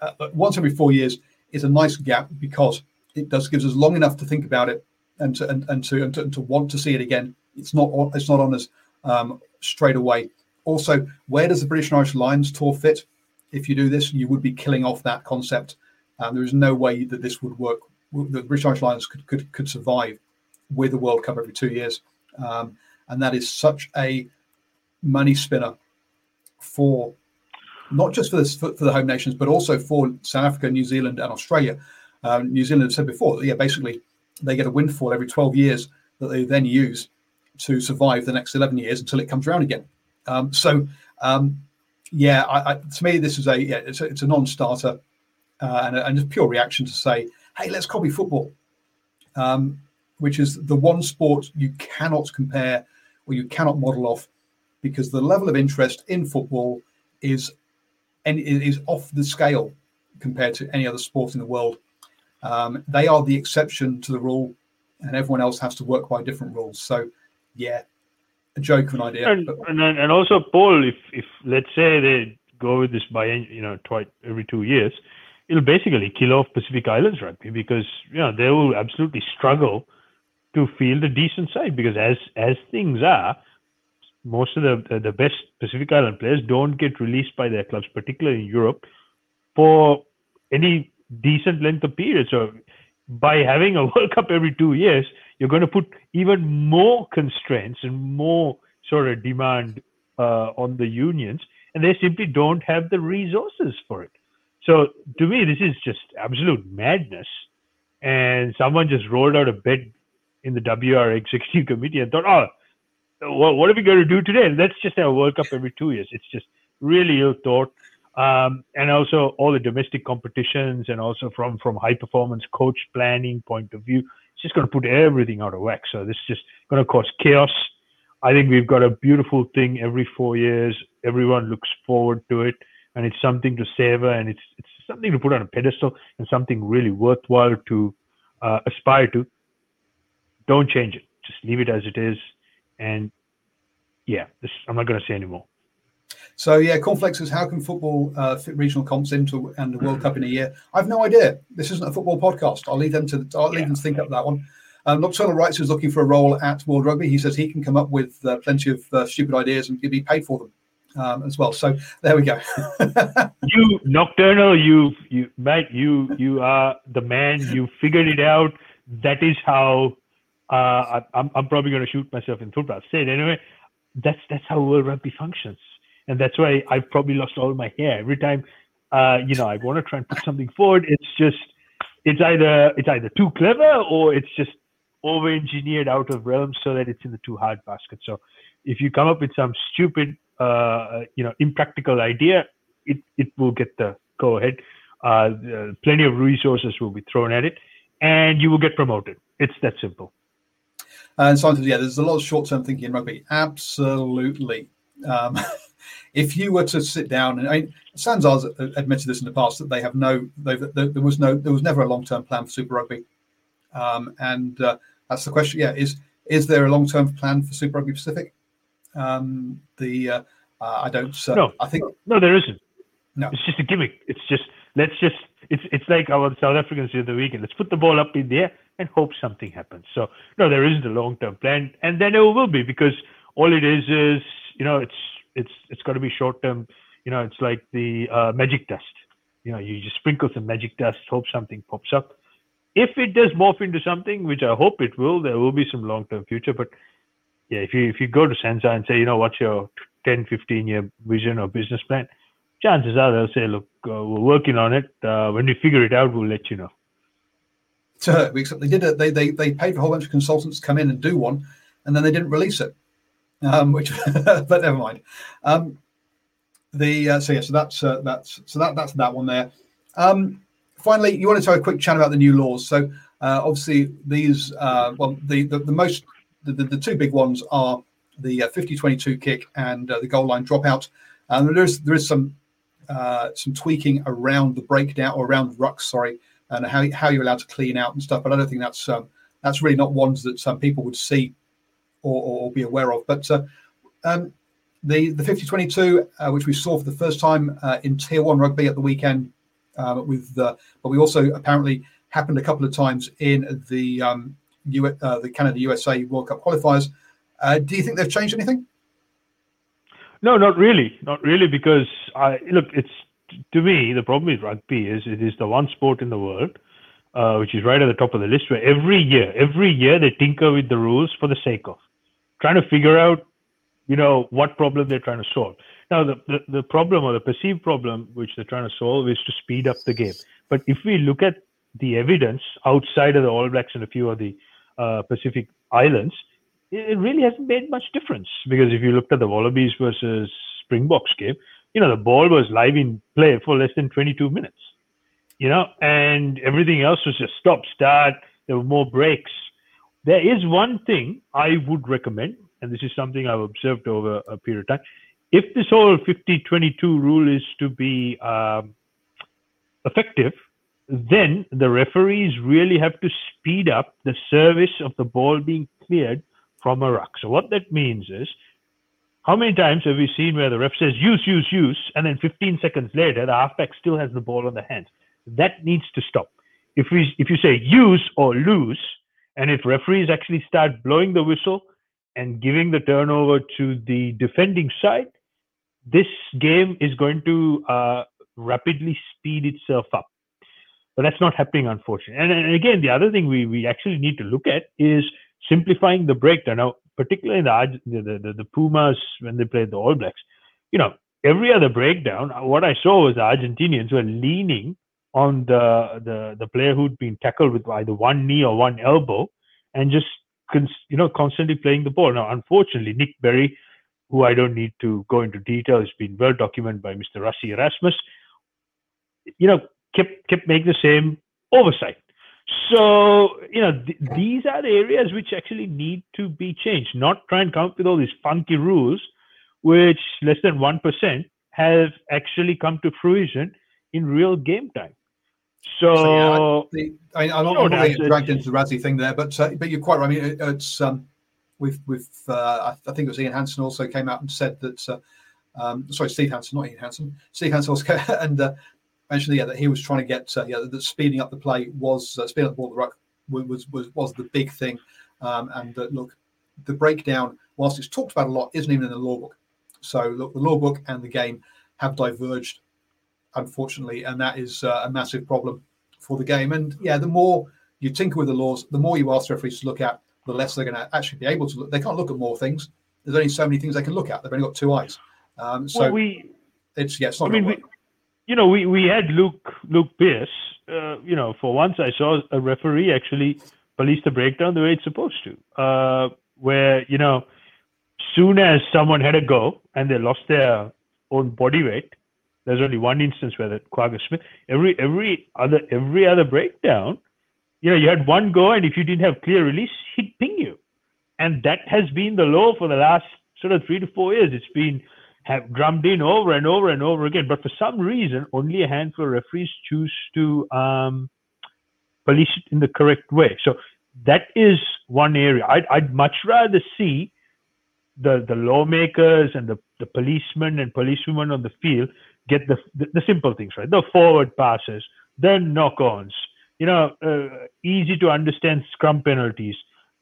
Uh, once every four years is a nice gap because it does gives us long enough to think about it and to and, and to, and to, and to want to see it again it's not it's not on us um, straight away. Also, where does the British and Irish Lions tour fit? If you do this, you would be killing off that concept. Um, there is no way that this would work. The British and Irish Lions could, could, could survive with the World Cup every two years, um, and that is such a money spinner for not just for, this, for, for the home nations, but also for South Africa, New Zealand, and Australia. Um, New Zealand said before, yeah, basically they get a windfall every 12 years that they then use to survive the next 11 years until it comes around again. Um, so, um, yeah, I, I, to me, this is a yeah, it's a, it's a non-starter uh, and, a, and a pure reaction to say, hey, let's copy football, um, which is the one sport you cannot compare or you cannot model off because the level of interest in football is and is off the scale compared to any other sport in the world. Um, they are the exception to the rule, and everyone else has to work by different rules. So yeah, a joke of an idea. And, and and also, Paul, if if let's say they go with this by you know twice every two years, it'll basically kill off Pacific Islands rugby because you know they will absolutely struggle to field a decent side because as as things are, most of the the best Pacific Island players don't get released by their clubs, particularly in Europe, for any decent length of period. So by having a World Cup every two years, you're going to put even more constraints and more sort of demand uh, on the unions, and they simply don't have the resources for it. So to me, this is just absolute madness. And someone just rolled out a bed in the WR executive committee and thought, oh, well, what are we going to do today? Let's just have a World Cup every two years. It's just really ill thought. Um, and also all the domestic competitions and also from from high performance coach planning point of view it's just going to put everything out of whack so this is just going to cause chaos i think we've got a beautiful thing every four years everyone looks forward to it and it's something to savor and it's it's something to put on a pedestal and something really worthwhile to uh, aspire to don't change it just leave it as it is and yeah this, i'm not going to say anymore so yeah, Cornflakes says, how can football uh, fit regional comps into and the World Cup in a year? I've no idea. This isn't a football podcast. I'll leave them to I'll leave yeah. them to think up that one. Um, Nocturnal Rights is looking for a role at World Rugby. He says he can come up with uh, plenty of uh, stupid ideas and be paid for them um, as well. So there we go. you Nocturnal, you you mate, you you are the man. You figured it out. That is how uh, I, I'm, I'm probably going to shoot myself in the foot. I'll say anyway. That's that's how World Rugby functions and that's why I've probably lost all my hair every time. Uh, you know, I want to try and put something forward. It's just, it's either it's either too clever or it's just over engineered out of realm so that it's in the too hard basket. So if you come up with some stupid, uh, you know, impractical idea, it it will get the go ahead. Uh, plenty of resources will be thrown at it, and you will get promoted. It's that simple. And so, yeah, there's a lot of short-term thinking in rugby. Absolutely. Um, if you were to sit down and I mean, SANZAAR's admitted this in the past that they have no, there, there was no, there was never a long-term plan for Super Rugby, um, and uh, that's the question. Yeah, is is there a long-term plan for Super Rugby Pacific? Um, the uh, uh, I don't. Uh, no, I think no, there isn't. No, it's just a gimmick. It's just let's just it's it's like our South Africans the other weekend. Let's put the ball up in the air and hope something happens. So no, there isn't a long-term plan, and then there will be because all it is is you know it's it's it's got to be short term. You know, it's like the uh, magic dust. You know, you just sprinkle some magic dust, hope something pops up. If it does morph into something, which I hope it will, there will be some long term future. But yeah, if you if you go to SANZAAR and say, you know, what's your 10, 15 year vision or business plan, chances are they'll say, look, uh, we're working on it. Uh, when we figure it out, we'll let you know. So, except they did it. They, they they paid for a whole bunch of consultants to come in and do one, and then they didn't release it um, which but never mind. Um, the uh, so yeah, so that's uh, that's so that that's that one there. Um, finally, you wanted to have a quick chat about the new laws. So uh, obviously these uh, well the, the the, most the, the, two big ones are the uh, 50-22 kick and uh, the goal line dropout. And there is there is some uh, some tweaking around the breakdown or around rucks, sorry, and how how you're allowed to clean out and stuff. But I don't think that's um, that's really not ones that some people would see or, or be aware of. But uh, um, the the 5022, uh, which we saw for the first time uh, in Tier One rugby at the weekend, uh, with but we also apparently happened a couple of times in the um, U- uh, the Canada USA World Cup qualifiers. Uh, do you think they've changed anything? No, not really, not really, because I look. It's to me the problem with rugby is it is the one sport in the world uh, which is right at the top of the list, where every year, every year they tinker with the rules for the sake of trying to figure out, you know, what problem they're trying to solve. Now, the, the, the problem or the perceived problem which they're trying to solve is to speed up the game. But if we look at the evidence outside of the All Blacks and a few of the uh, Pacific Islands, it really hasn't made much difference. Because if you looked at the Wallabies versus Springboks game, you know, the ball was live in play for less than 22 minutes, you know, and everything else was just stop, start. There were more breaks. There is one thing I would recommend, and this is something I've observed over a period of time. If this whole 50-22 rule is to be um, effective, then the referees really have to speed up the service of the ball being cleared from a ruck. So what that means is, how many times have we seen where the ref says use, use, use, and then 15 seconds later the halfback still has the ball on the hands? That needs to stop. If we if you say use or lose, and if referees actually start blowing the whistle and giving the turnover to the defending side, this game is going to uh, rapidly speed itself up. But that's not happening, unfortunately. And, and, again, the other thing we, we actually need to look at is simplifying the breakdown. Now, particularly the, the, the, the Pumas when they played the All Blacks, you know, every other breakdown, uh, what I saw was the Argentinians were leaning on the, the, the player who'd been tackled with either one knee or one elbow and just you know constantly playing the ball. Now, unfortunately, Nic Berry, who I don't need to go into detail, has been well documented by Mr. Rassie Erasmus. You know, kept kept making the same oversight. So you know th- these are the areas which actually need to be changed. Not try and come up with all these funky rules, which less than one percent have actually come to fruition in real game time. So, so yeah, I, I, I'm not really dragged into the Rassie thing there, but uh, but you're quite right. I mean, it, it's um, with with uh, I think it was Ian Hansen also came out and said that. Uh, um, sorry, Steve Hansen, not Ian Hansen. Steve Hansen also and uh, mentioned yeah, that he was trying to get uh, yeah that speeding up the play was uh, speeding up the ball the ruck was was was the big thing. Um, and that look, the breakdown, whilst it's talked about a lot, isn't even in the law book. So look, the law book and the game have diverged unfortunately, and that is uh, a massive problem for the game. And yeah, the more you tinker with the laws, the more you ask referees to look at, the less they're going to actually be able to look. They can't look at more things. There's only so many things they can look at. They've only got two eyes. Um, so well, we, it's yeah, it's not. I mean, we, you know, we, we had Luke Luke Pearce. Uh, you know, for once I saw a referee actually police the breakdown the way it's supposed to. Uh, where you know, soon as someone had a go and they lost their own body weight, there's only one instance where the Kwagga Smith. Every every other every other breakdown, you know, you had one go, and if you didn't have clear release, he'd ping you, and that has been the law for the last sort of three to four years. It's been have drummed in over and over and over again, but for some reason, only a handful of referees choose to um, police it in the correct way. So that is one area. I'd, I'd much rather see the the lawmakers and the, the policemen and policewomen on the field get the, the, the simple things right, the forward passes, the knock-ons, you know, uh, easy to understand scrum penalties,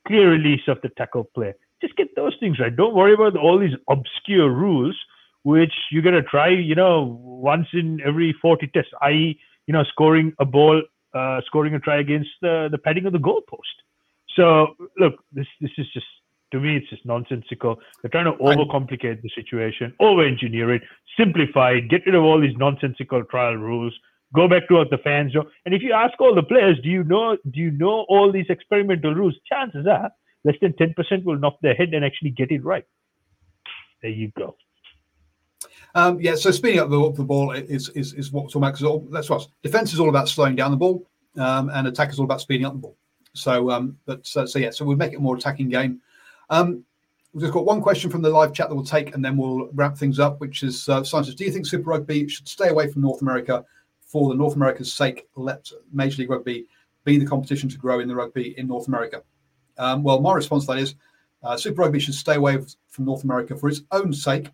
clear release of the tackle player. Just get those things right. Don't worry about all these obscure rules which you're gonna try, you know, once in every 40 tests, i.e., you know, scoring a ball, uh, scoring a try against the the padding of the goalpost. So look, this this is just to me, it's just nonsensical. They're trying to overcomplicate the situation, over-engineer it, simplify it, get rid of all these nonsensical trial rules. Go back to what the fans know. And if you ask all the players, do you know do you know all these experimental rules? Chances are less than ten percent will knock their head and actually get it right. There you go. Um, yeah, so speeding up the, the ball is, is, is what we're talking about because that's what defense is all about slowing down the ball, um, and attack is all about speeding up the ball. So, um, but so, so yeah, so we'll make it a more attacking game. Um, we've just got one question from the live chat that we'll take, and then we'll wrap things up. Which is, uh, scientists, do you think Super Rugby should stay away from North America for the North America's sake? Let Major League Rugby be the competition to grow in the rugby in North America. Um, well, my response to that is, uh, Super Rugby should stay away from North America for its own sake.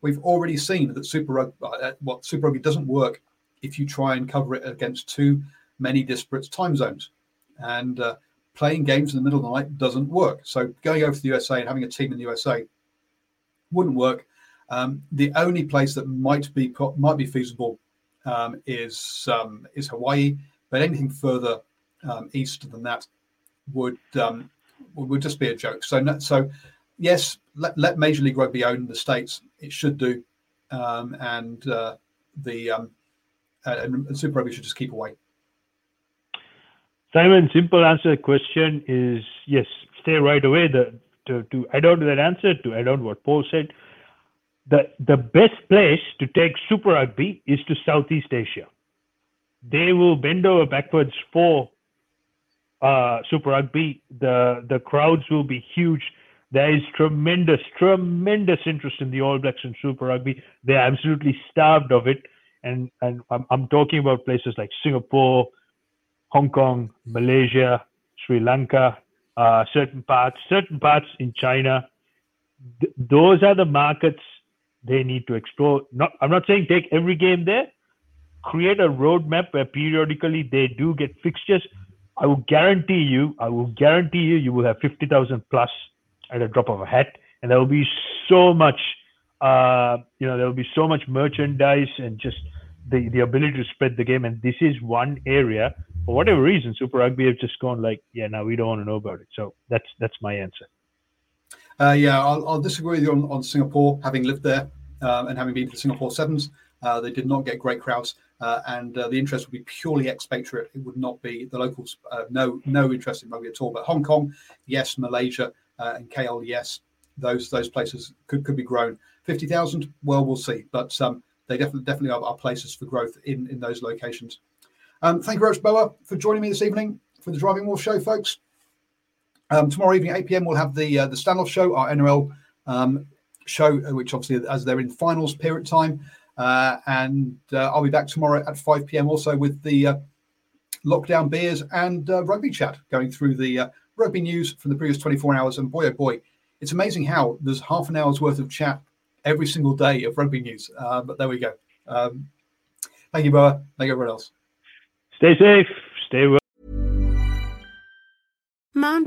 We've already seen that Super Rugby, uh, what Super Rugby doesn't work if you try and cover it against too many disparate time zones. And uh, playing games in the middle of the night doesn't work. So going over to the USA and having a team in the USA wouldn't work. Um, the only place that might be might be feasible um, is um, is Hawaii, but anything further um, east than that would um, would just be a joke. So so yes, let, let Major League Rugby own the states. It should do, um, and uh, the and, and Super Rugby should just keep away. Simon, simple answer to the question is yes, stay right away. The, to, to add on to that answer, to add on what Paul said, the, the best place to take Super Rugby is to Southeast Asia. They will bend over backwards for uh, Super Rugby. The, the crowds will be huge. There is tremendous, tremendous interest in the All Blacks and Super Rugby. They're absolutely starved of it. And, and I'm, I'm talking about places like Singapore, Hong Kong, Malaysia, Sri Lanka, uh, certain parts, certain parts in China. Th- those are the markets they need to explore. Not, I'm not saying take every game there, create a roadmap where periodically they do get fixtures. I will guarantee you, I will guarantee you, you will have 50,000 plus at a drop of a hat. And there will be so much, uh, you know, there will be so much merchandise and just the, the ability to spread the game. And this is one area, for whatever reason, Super Rugby have just gone like, yeah, now we don't want to know about it. So that's that's my answer. Uh, yeah, I'll, I'll, disagree with you on, on Singapore, having lived there um, and having been to the Singapore Sevens. Uh, they did not get great crowds, uh, and uh, the interest would be purely expatriate. It would not be the locals. Uh, no, no interest in rugby at all. But Hong Kong, yes. Malaysia uh, and KL, yes. Those those places could could be grown. Fifty thousand, well, we'll see. But um, they definitely definitely are, are, places for growth in in those locations. Um, thank you very much, Boa, for joining me this evening for the Driving Wolf Show, folks. Um, tomorrow evening, 8 p.m., we'll have the uh, the Standoff Show, our NRL um, show, which obviously as they're in finals period time. Uh, and uh, I'll be back tomorrow at 5 p.m. also with the uh, lockdown beers and uh, rugby chat, going through the uh, rugby news from the previous 24 hours. And boy, oh boy, it's amazing how there's half an hour's worth of chat every single day of rugby news. Uh, but there we go. Um, thank you, Boa. Thank you, everyone else. Stay safe. Stay well.